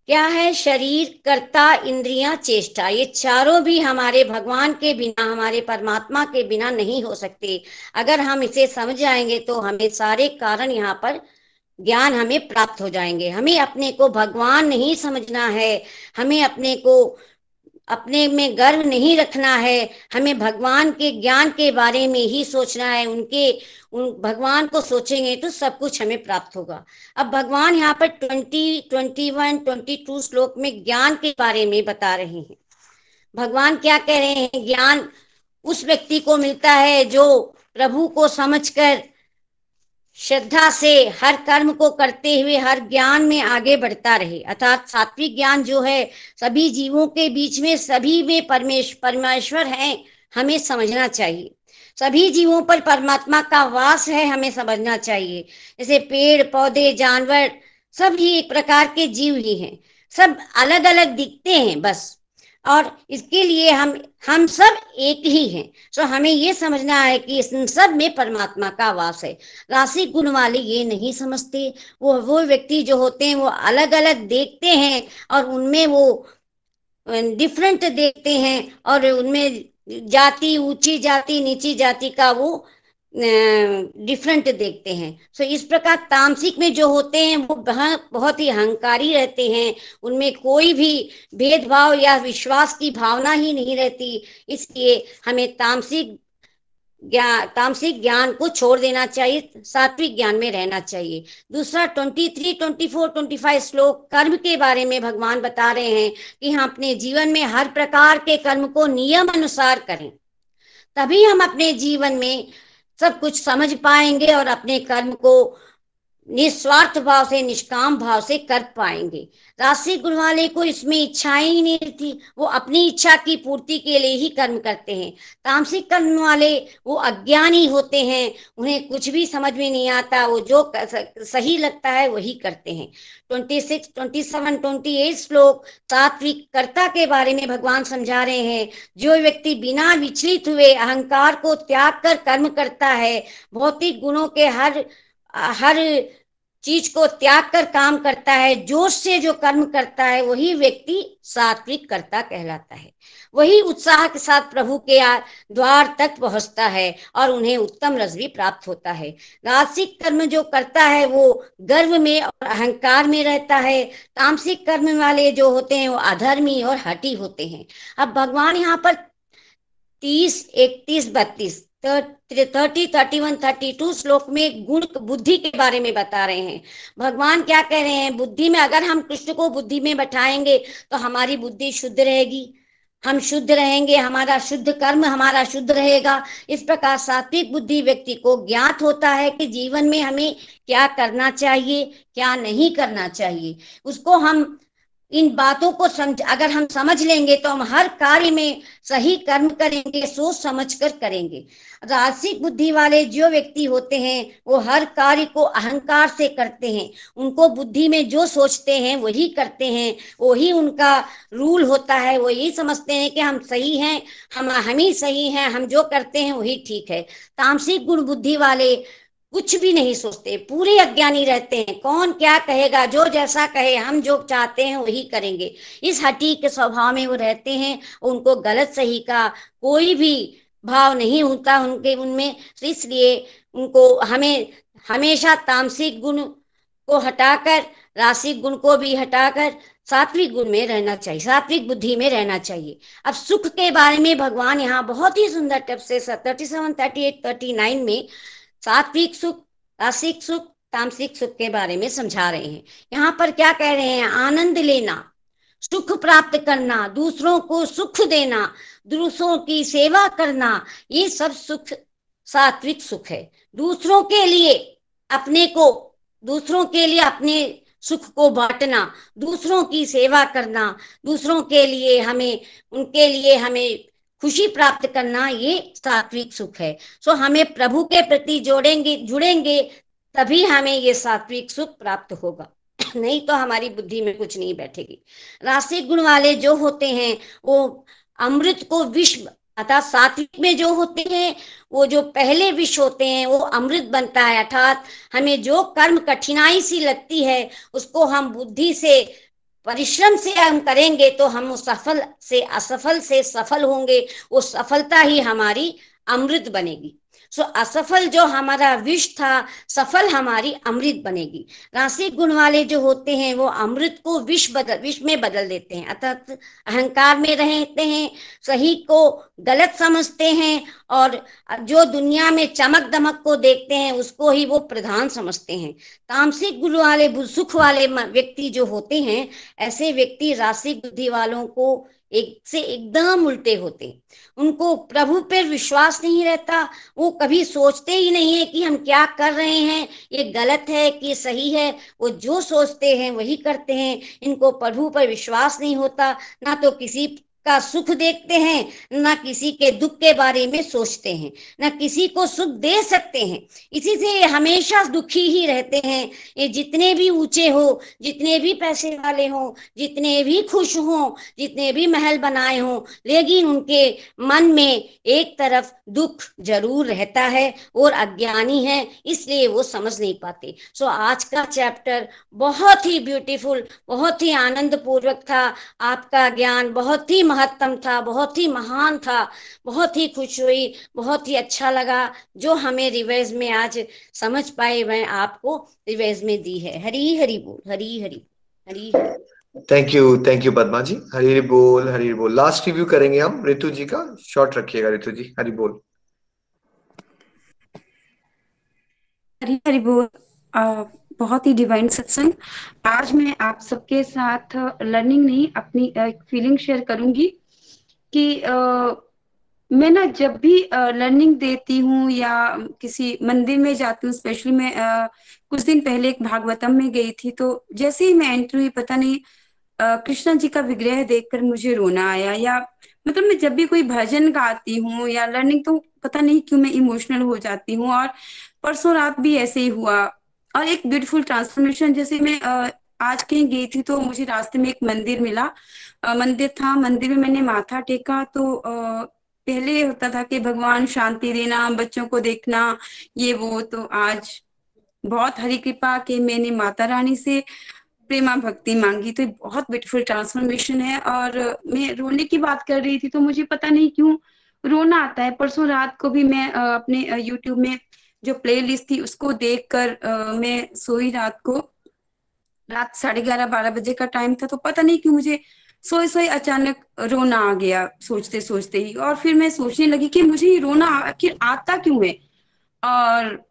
क्या है शरीर, कर्ता, इंद्रिया, चेष्टा? ये चारों भी हमारे भगवान के बिना, हमारे परमात्मा के बिना नहीं हो सकते। अगर हम इसे समझ जाएँगे तो हमें सारे कारण यहाँ पर ज्ञान हमें प्राप्त हो जाएँगे। हमें अपने को भगवान नहीं समझना है। हमें अपने को अपने में गर्व नहीं रखना है। हमें भगवान के ज्ञान के बारे में ही सोचना है। उनके, उन भगवान को सोचेंगे तो सब कुछ हमें प्राप्त होगा। अब भगवान यहाँ पर twenty twenty one, twenty two श्लोक में ज्ञान के बारे में बता रहे हैं। भगवान क्या कह रहे हैं? ज्ञान उस व्यक्ति को मिलता है जो प्रभु को समझकर श्रद्धा से हर कर्म को करते हुए हर ज्ञान में आगे बढ़ता रहे। अर्थात सात्विक ज्ञान जो है, सभी जीवों के बीच में सभी में परमेश, परमेश्वर हैं, हमें समझना चाहिए। सभी जीवों पर परमात्मा का वास है, हमें समझना चाहिए। जैसे पेड़, पौधे, जानवर, सब ही एक प्रकार के जीव ही हैं। सब अलग अलग दिखते हैं, बस। और इसके लिए हम हम सब एक ही हैं। तो हमें ये समझना है कि इस सब में परमात्मा का वास है। राशि गुण वाले ये नहीं समझते। वो वो व्यक्ति जो होते हैं, वो अलग अलग देखते हैं और उनमें वो डिफरेंट देखते हैं और उनमें जाति, ऊँची जाति, नीची जाति का वो डिफरेंट देखते हैं। सो so, इस प्रकार तामसिक में जो होते हैं वो बहुत ही अहंकारी रहते हैं। उनमें कोई भी भेदभाव या विश्वास की भावना ही नहीं रहती। इसलिए हमें तामसिक ज्ञान तामसिक ज्ञान को छोड़ देना चाहिए सात्विक ज्ञान में रहना चाहिए। दूसरा twenty three twenty four twenty five श्लोक कर्म के बारे में भगवान बता रहे हैं कि हम अपने जीवन में हर प्रकार के कर्म को नियम अनुसार करें। तभी हम अपने जीवन में सब कुछ समझ पाएँगे और अपने कर्म को निस्वार्थ भाव से, निष्काम भाव से कर पाएँगे। राशि गुण वाले को इसमें इच्छाएँ ही नहीं थी वो अपनी इच्छा की पूर्ति के लिए ही कर्म करते हैं। तामसिक कर्म वाले वो अज्ञानी होते हैं। उन्हें कुछ भी समझ में नहीं आता। वो जो सही लगता है वही करते हैं। Twenty six twenty seven twenty eight श्लोक सात्विक कर्ता के बारे में भगवान समझा रहे हैं। जो व्यक्ति बिना विचलित हुए अहंकार को त्याग कर कर्म करता है, भौतिक गुणों के हर हर चीज़ को त्याग कर काम करता है, जोश से जो कर्म करता है, वही व्यक्ति सात्विक कर्ता कहलाता है। वही उत्साह के साथ प्रभु के द्वार तक पहुँचता है और उन्हें उत्तम रस भी प्राप्त होता है। रासिक कर्म जो करता है, वो गर्व में और अहंकार में रहता है। तामसिक कर्म वाले जो होते हैं, वो अधर्मी और हटी होते हैं। अब भगवान यहाँ पर तीस, इकतीस, बत्तीस thirty thirty one thirty two श्लोक में गुण बुद्धि के बारे में बता रहे हैं। भगवान क्या कह रहे हैं? बुद्धि में अगर हम कृष्ण को बुद्धि में बैठाएँगे तो हमारी बुद्धि शुद्ध रहेगी। हम शुद्ध रहेंगे, हमारा शुद्ध कर्म, हमारा शुद्ध रहेगा। इस प्रकार सात्विक बुद्धि व्यक्ति को ज्ञात होता है कि जीवन में हमें क्या करना चाहिए, क्या नहीं करना चाहिए। उसको हम इन बातों को समझ, अगर हम समझ लेंगे तो हम हर कार्य में सही कर्म करेंगे, सोच समझ कर करेंगे। राजसिक बुद्धि वाले जो व्यक्ति होते हैं, वो हर कार्य को अहंकार से करते हैं। उनको बुद्धि में जो सोचते हैं, वही करते हैं। वही उनका रूल होता है। वो यही समझते हैं कि हम सही हैं, हम हम ही सही हैं, हम जो करते हैं, वही ठीक है। तामसिक गुण बुद्धि वाले कुछ भी नहीं सोचते, पूरे अज्ञानी रहते हैं। कौन क्या कहेगा? जो जैसा कहे, हम जो चाहते हैं, वही करेंगे। इस हटी के स्वभाव में वो रहते हैं, उनको गलत सही का कोई भी भाव नहीं होता उनके उनमें। तो इसलिए उनको हमें, हमेशा तामसिक गुण को हटाकर, रासिक गुण को भी हटाकर, सात्विक गुण में रहना चाहिए, सात्विक बुद्धि में रहना चाहिए। अब सुख के बारे में भगवान यहाँ बहुत ही सुंदर टप से thirty seven thirty eight thirty nine में सात्विक सुख रासिक सुख, तामसिक सुख के बारे में समझा रहे हैं। यहाँ पर क्या कह रहे हैं? आनंद लेना, सुख प्राप्त करना, दूसरों को सुख देना, दूसरों की सेवा करना, ये सब सुख, सात्विक सुख है। दूसरों के लिए अपने को, दूसरों के लिए अपने सुख को बांटना, दूसरों की सेवा करना, दूसरों के लिए हमें, उनके लिए हमें खुशी प्राप्त करना ये सात्विक सुख है। सो हमें प्रभु के प्रति जोड़ेंगे, जुड़ेंगे, तभी हमें ये सात्विक सुख प्राप्त होगा। <clears throat> नहीं तो हमारी बुद्धि में कुछ नहीं बैठेगी। रासिक गुण वाले जो होते हैं, वो अमृत को विश्व अर्थात सात्विक में जो होते हैं, वो जो पहले विष होते हैं, वो अमृत बनता है। अर्थात हमें जो कर्म कठिनाई सी लगती है, उसको हम बुद्धि से परिश्रम से हम करेंगे तो हम उस सफल से, असफल से सफल होंगे। वो सफलता ही हमारी अमृत बनेगी। सो असफल जो हमारा विष था, सफल हमारी अमृत बनेगी। राशि गुण वाले जो होते हैं, वो अमृत को विष बदल, विष में बदल देते हैं। अर्थात अहंकार में रहते हैं, सही को गलत समझते हैं और जो दुनिया में चमक दमक को देखते हैं, उसको ही वो प्रधान समझते हैं। तामसिक गुण वाले सुख वाले व्यक्ति जो होते हैं, ऐसे व्यक्ति राशि बुद्धि वालों को एक, से एकदम उल्टे होते। उनको प्रभु पर विश्वास नहीं रहता। वो कभी सोचते ही नहीं है कि हम क्या कर रहे हैं। ये गलत है कि सही है। वो जो सोचते हैं वही करते हैं। इनको प्रभु पर विश्वास नहीं होता। ना तो किसी का सुख देखते हैं, ना किसी के दुख के बारे में सोचते हैं, ना किसी को सुख दे सकते हैं। इसी से हमेशा दुखी ही रहते हैं। ये जितने भी ऊँचे हो, जितने भी पैसे वाले हो, जितने भी खुश हो, जितने भी महल बनाए हो, लेकिन उनके मन में एक तरफ़ दुख ज़रूर रहता है और अज्ञानी है, इसलिए वो समझ नहीं पाते। सो आज का चैप्टर बहुत ही ब्यूटीफुल बहुत ही आनंद पूर्वक था। आपका ज्ञान बहुत ही महत्तम था बहुत ही महान था बहुत ही खुश हुई बहुत ही अच्छा लगा। जो हमें रिवाइज में आज समझ पाए वह आपको रिवाइज में दी है। हरी हरी बोल Hari Hari Hari thank you thank you Padma ji. Hari Hari बोल हरी बोल। लास्ट रिव्यू करेंगे हम ऋतु जी का। शॉर्ट रखिएगा ऋतु जी। हरी बोल। हरी हरी बोल। बहुत ही डिवाइन सत्संग आज मैं आप सबके साथ लर्निंग नहीं अपनी एक फीलिंग शेयर करूँगी कि आ, मैं ना जब भी लर्निंग देती हूँ या किसी मंदिर में जाती हूँ स्पेशली मैं आ, कुछ दिन पहले एक भागवतम में गई थी तो जैसे ही मैं एंट्री हुई पता नहीं कृष्णा जी का विग्रह देखकर मुझे रोना आया या मतलब मैं जब भी कोई भजन गाती हूँ या लर्निंग तो पता नहीं क्यों मैं इमोशनल हो जाती हूँ और परसों रात भी ऐसे ही हुआ। और एक ब्यूटीफुल ट्रांसफॉर्मेशन जैसे मैं आज कहीं गई थी तो मुझे रास्ते में एक मंदिर मिला। मंदिर था, मंदिर में मैंने माथा टेका तो पहले होता था कि भगवान शांति देना, बच्चों को देखना, ये वो तो आज बहुत हरी कृपा के मैंने माता रानी से प्रेमा भक्ति मांगी। तो बहुत ब्यूटीफुल ट्रांसफॉर्मेशन है और मैं रोने की बात कर रही थी तो मुझे पता नहीं क्यों रोना आता है। परसों रात को भी मैं अपने यूट्यूब में जो प्लेलिस्ट थी, उसको देखकर मैं सोई रात को। रात साढ़े ग्यारह, बारह बजे का टाइम था तो पता नहीं क्यों मुझे सोए सोए अचानक रोना आ गया सोचते सोचते ही। और फिर मैं सोचने लगी कि मुझे रोना, आखिर आता क्यों है? और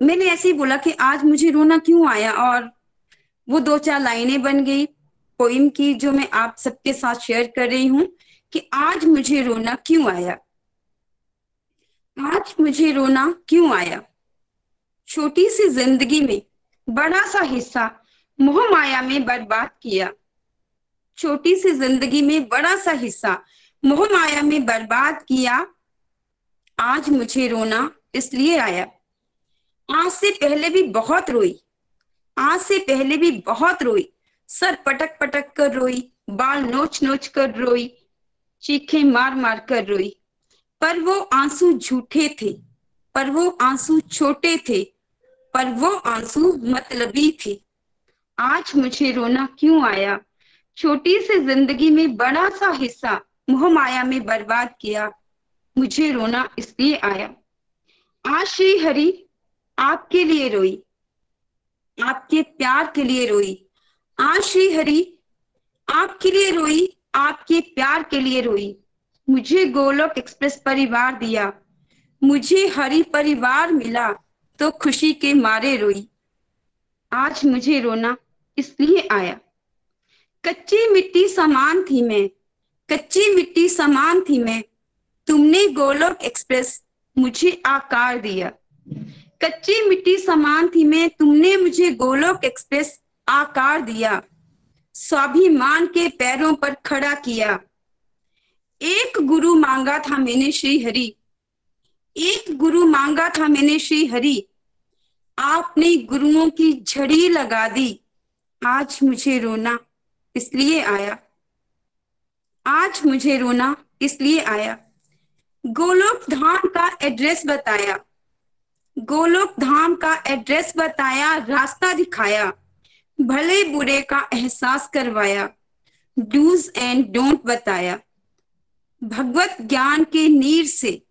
मैंने ऐसे ही बोला कि आज मुझे रोना क्यों आया? और वो दो चार लाइनें बन गई पोइम की, जो मैं आप सबके साथ शेयर कर रही हूँ, कि आज मुझे रोना क्यों आया? आज मुझे रोना क्यों आया? छोटी सी ज़िंदगी में बड़ा सा हिस्सा मोह माया में बर्बाद किया। छोटी सी ज़िंदगी में बड़ा सा हिस्सा मोह माया में बर्बाद किया। आज मुझे रोना इसलिए आया। आज से पहले भी बहुत रोई। आज से पहले भी बहुत रोई। सर पटक पटक कर रोई, बाल नोच नोच कर रोई, चीखे मार मार कर रोई। पर वो आँसू झूठे थे, पर वो आँसू छोटे थे। पर वो आँसू मतलबी थी। आज मुझे रोना क्यों आया? छोटी सी ज़िंदगी में बड़ा सा हिस्सा मोह माया में बर्बाद किया। मुझे रोना इसलिए आया। आज श्री हरि आपके लिए रोई। आपके प्यार के लिए रोई। आज श्री हरि आपके लिए रोई, आपके प्यार के लिए रोई। मुझे गोलोक एक्सप्रेस परिवार दिया। मुझे हरि परिवार मिला। तो खुशी के मारे रोई। आज मुझे रोना इसलिए आया। कच्ची मिट्टी समान थी मैं, कच्ची मिट्टी समान थी मैं। तुमने गोलोक एक्सप्रेस मुझे आकार दिया। कच्ची मिट्टी समान थी मैं, तुमने मुझे गोलोक एक्सप्रेस आकार दिया। स्वाभिमान के पैरों पर खड़ा किया। एक गुरु मांगा था मैंने श्री हरि एक गुरु मांगा था मैंने श्री हरि। आपने गुरुओं की झड़ी लगा दी। आज मुझे रोना इसलिए आया। आज मुझे रोना इसलिए आया। गोलोक धाम का एड्रेस बताया। गोलोक धाम का एड्रेस बताया, रास्ता दिखाया। भले बुरे का एहसास करवाया। डूज एंड डोंट बताया। भगवत ज्ञान के नीर से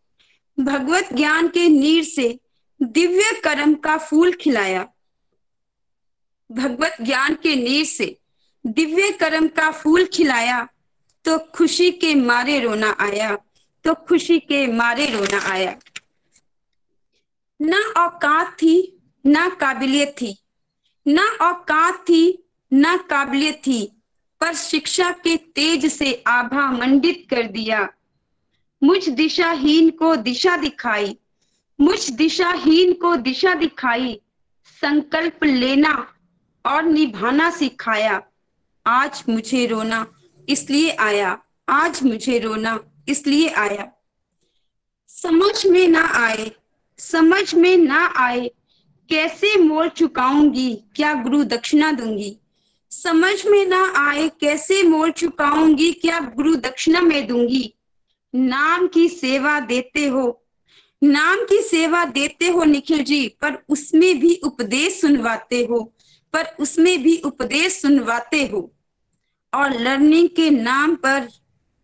भगवत ज्ञान के नीर से दिव्य कर्म का फूल खिलाया। भगवत ज्ञान के नीर से दिव्य कर्म का फूल खिलाया तो खुशी के मारे रोना आया तो खुशी के मारे रोना आया। ना औकात थी, ना काबिलियत थी। ना औकात थी, ना काबिलियत थी, पर शिक्षा के तेज से आभा मंडित कर दिया। मुझ दिशाहीन को दिशा दिखाई, मुझ दिशाहीन को दिशा दिखाई, संकल्प लेना और निभाना सिखाया। आज मुझे रोना इसलिए आया, आज मुझे रोना इसलिए आया। समझ में ना आए, समझ में ना आए, कैसे मोल चुकाऊँगी, क्या गुरु दक्षिणा दूँगी। समझ में ना आए, कैसे मोल चुकाऊँगी, क्या गुरु दक्षिणा में दूँगी। नाम की सेवा देते हो। नाम की सेवा देते हो निखिल जी, पर उसमें भी उपदेश सुनवाते हो, पर उसमें भी उपदेश सुनवाते हो और लर्निंग के नाम पर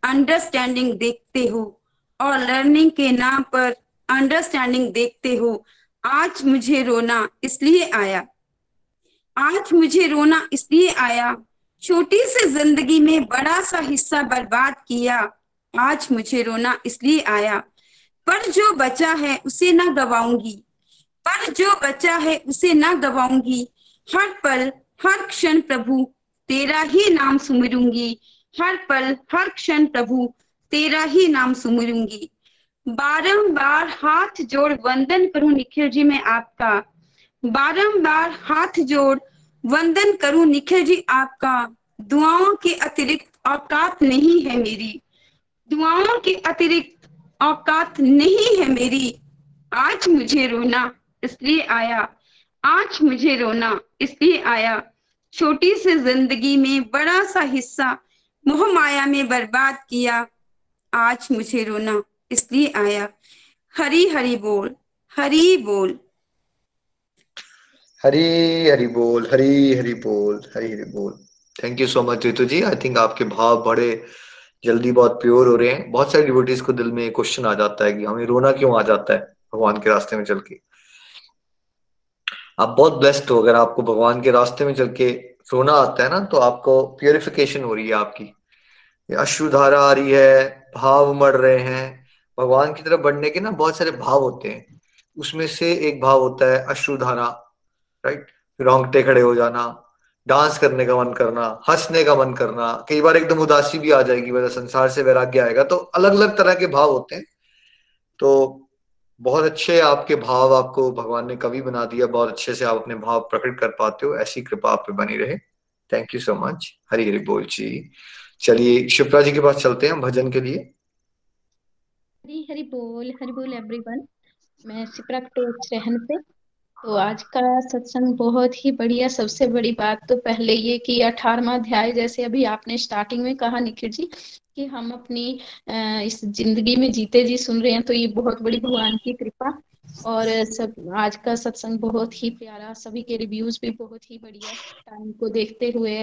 अंडरस्टैंडिंग देखते हो और लर्निंग के नाम पर अंडरस्टैंडिंग देखते हो। आज मुझे रोना इसलिए आया। आज मुझे रोना इसलिए आया, छोटी सी ज़िंदगी में बड़ा सा हिस्सा बर्बाद किया आज मुझे रोना इसलिए आया। पर जो बचा है, उसे ना गवाऊँगी। पर जो बचा है, उसे ना गवाऊँगी। हर पल, हर क्षण प्रभु, तेरा ही नाम सुमरूँगी। हर पल, हर क्षण प्रभु, तेरा ही नाम सुमिरूँगी। बारंबार हाथ जोड़ वंदन करूँ निखिल जी मैं आपका। बारंबार हाथ जोड़ वंदन करूँ निखिल जी आपका। दुआओं के अतिरिक्त औकात नहीं है मेरी। दुआओं के अतिरिक्त औकात नहीं है मेरी। आज मुझे रोना इसलिए आया। आज मुझे रोना इसलिए आया। छोटी सी ज़िंदगी में बड़ा सा हिस्सा मोह माया में बर्बाद किया। आज मुझे रोना इसलिए आया। हरी हरी बोल हरी बोल। हरी हरी बोल, हरी हरी बोल, हरी हरी बोल। Thank you so much Ritu ji I think आपके भाव बड़े जल्दी बहुत प्योर हो रहे हैं। बहुत सारे डिवोटीज को दिल में क्वेश्चन आ जाता है कि हमें रोना क्यों आ जाता है भगवान के रास्ते में चल के? आप बहुत ब्लेस्ड हो। अगर आपको भगवान के रास्ते में चल के रोना आता है ना तो आपको प्योरिफिकेशन हो रही है आपकी। अश्रुधारा आ रही है, भाव मर रहे हैं। भगवान की तरफ़ बढ़ने के ना बहुत सारे भाव होते हैं। उसमें से एक भाव होता है अश्रुधारा राइट रोंगटे खड़े हो जाना। डांस करने का मन करना, हंसने का मन करना, कई बार एकदम उदासी भी आ जाएगी वजह संसार से वैराग्य आएगा तो अलग अलग तरह के भाव होते हैं। तो बहुत अच्छे आपके भाव आपको भगवान ने कवि बना दिया, बहुत अच्छे से आप अपने भाव प्रकट कर पाते हो, ऐसी कृपा आप पे बनी रहे। Thank you so much Hari Hari बोल जी चलिए शिप्रा जी के पास चलते हैं भजन के लिए। हरी हरी बोल हरी बोल एवरीवन मैं शिप्रा से तो आज का सत्संग बहुत ही बढ़िया, सबसे बड़ी बात तो पहले ये कि अठारवा अध्याय जैसे अभी आपने स्टार्टिंग में कहा निखिल जी, कि हम अपनी इस ज़िंदगी में जीते जी सुन रहे हैं तो ये बहुत बड़ी भगवान की कृपा। और सब, आज का सत्संग बहुत ही प्यारा, सभी के रिव्यूज़ भी बहुत ही बढ़िया टाइम को देखते हुए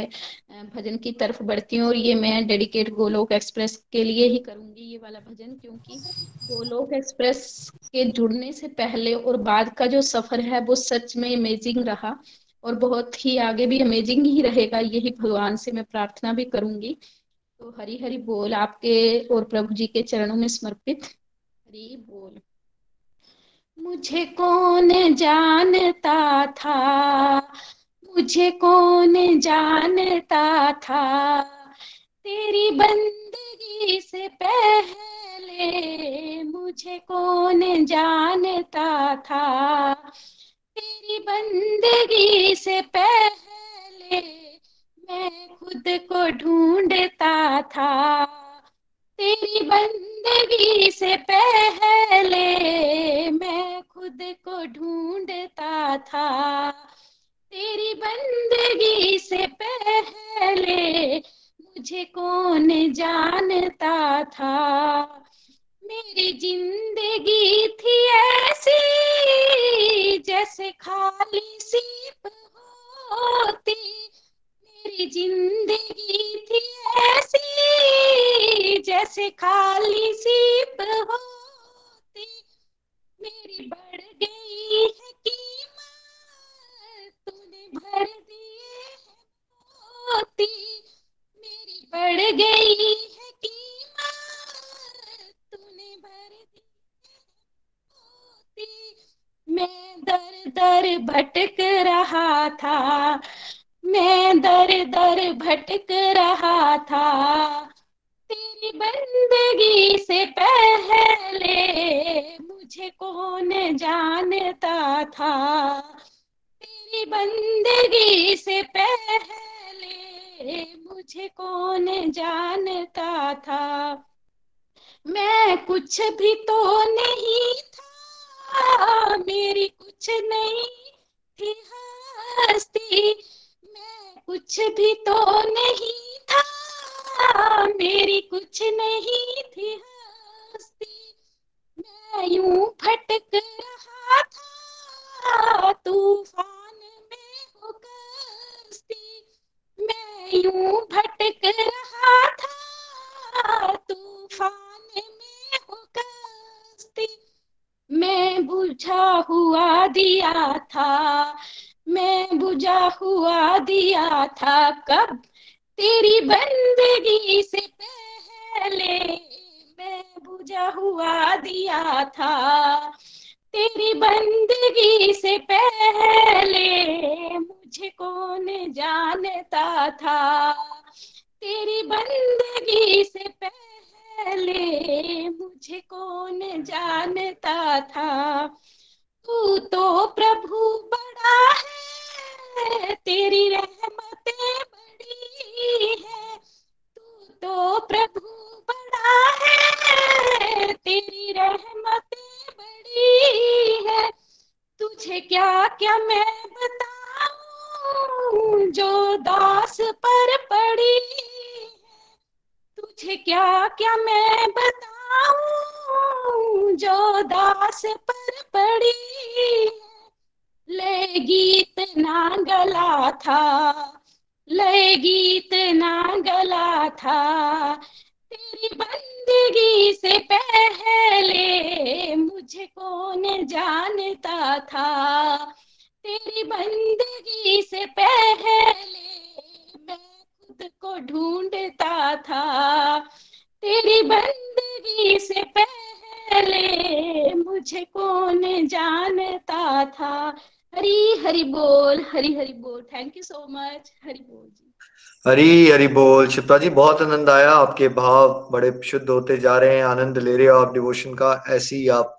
भजन की तरफ़ बढ़ती हूँ और ये मैं डेडिकेट गोलोक एक्सप्रेस के लिए ही करूँगी ये वाला भजन, क्योंकि गोलोक एक्सप्रेस के जुड़ने से पहले और बाद का जो सफ़र है, वो सच में अमेजिंग रहा। और बहुत ही आगे भी अमेजिंग ही रहेगा, यही भगवान से मैं प्रार्थना भी करूँगी। तो हरी हरी बोल आपके और प्रभु जी के चरणों में समर्पित। हरी बोल। मुझे कौन जानता था? मुझे कौन जानता था? तेरी बंदगी से पहले मुझे कौन जानता था? तेरी बंदगी से पहले मैं खुद को ढूंढता था। तेरी बंदगी से पहले मैं खुद को ढूंढता था। तेरी बंदगी से पहले मुझे कौन जानता था? मेरी ज़िंदगी थी ऐसी जैसे खाली सीप होती। मेरी ज़िंदगी थी ऐसी, जैसे खाली सीप होती मेरी बढ़ गई है कीमत, तूने भर दिए मोती। मेरी बढ़ गई है कीमत, तूने भर दी मोती। मैं दर दर भटक रहा था मैं दर दर भटक रहा था। तेरी बंदगी से पहले मुझे कौन जानता था? तेरी बंदगी से पहले मुझे कौन जानता था? मैं कुछ भी तो नहीं था, मेरी कुछ नहीं थी हस्ती। कुछ भी तो नहीं था, मेरी कुछ नहीं थी हस्ती। मैं यूँ भटक रहा था, तूफ़ान में हो कस्ती मैं यूँ भटक रहा था, तूफ़ान में हो कस्ती मैं बुझा हुआ दिया था बुझा हुआ दिया था कब? तेरी बंदगी से पहले मैं बुझा हुआ दिया था। तेरी बंदगी से पहले मुझे कौन जानता था? तेरी बंदगी से पहले मुझे कौन जानता था? तू तो प्रभु बड़ा है। तेरी रहमतें बड़ी है। तू तो प्रभु बड़ा है। तेरी रहमतें बड़ी है। तुझे क्या क्या मैं बताऊँ? जो दास पर पड़ी है। तुझे क्या क्या मैं बताऊँ? जो दास पर पड़ी ले लय गीत ना गला था लय गीत ना गला था। तेरी बंदगी से पहले मुझे कौन जानता था? तेरी बंदगी से पहले मैं खुद को ढूंढता था। तेरी बंदगी से पहले मुझे कौन जानता था? हरी हरी बोल, हरी हरी बोल। Thank you so much Hari बोल जी। हरी हरी बोल। शिप्रा जी, बहुत आनंद आया। आपके भाव बड़े शुद्ध होते जा रहे हैं। आनंद ले रहे हो आप डिवोशन का। ऐसे ही आप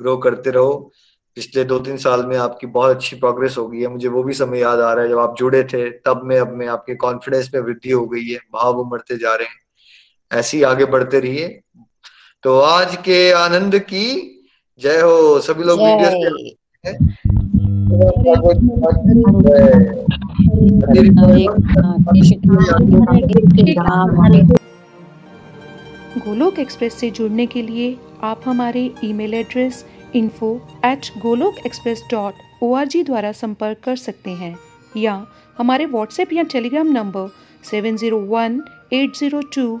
ग्रो करते रहो। पिछले दो तीन साल में आपकी बहुत अच्छी प्रोग्रेस हो गई है। मुझे वो भी समय याद आ रहा है। जब आप जुड़े थे, तब में अब में आपके कॉन्फिडेंस में वृद्धि हो गई है। भाव उमड़ते जा रहे हैं। ऐसे ही आगे बढ़ते रहिए। तो आज के आनंद की जय हो। सभी लोग वीडियो गोलोक एक्सप्रेस से जुड़ने के लिए आप हमारे email address info at Golok Express dot O द्वारा संपर्क कर सकते हैं या हमारे व्हाट्सएप या Telegram number seven zero one eight zero two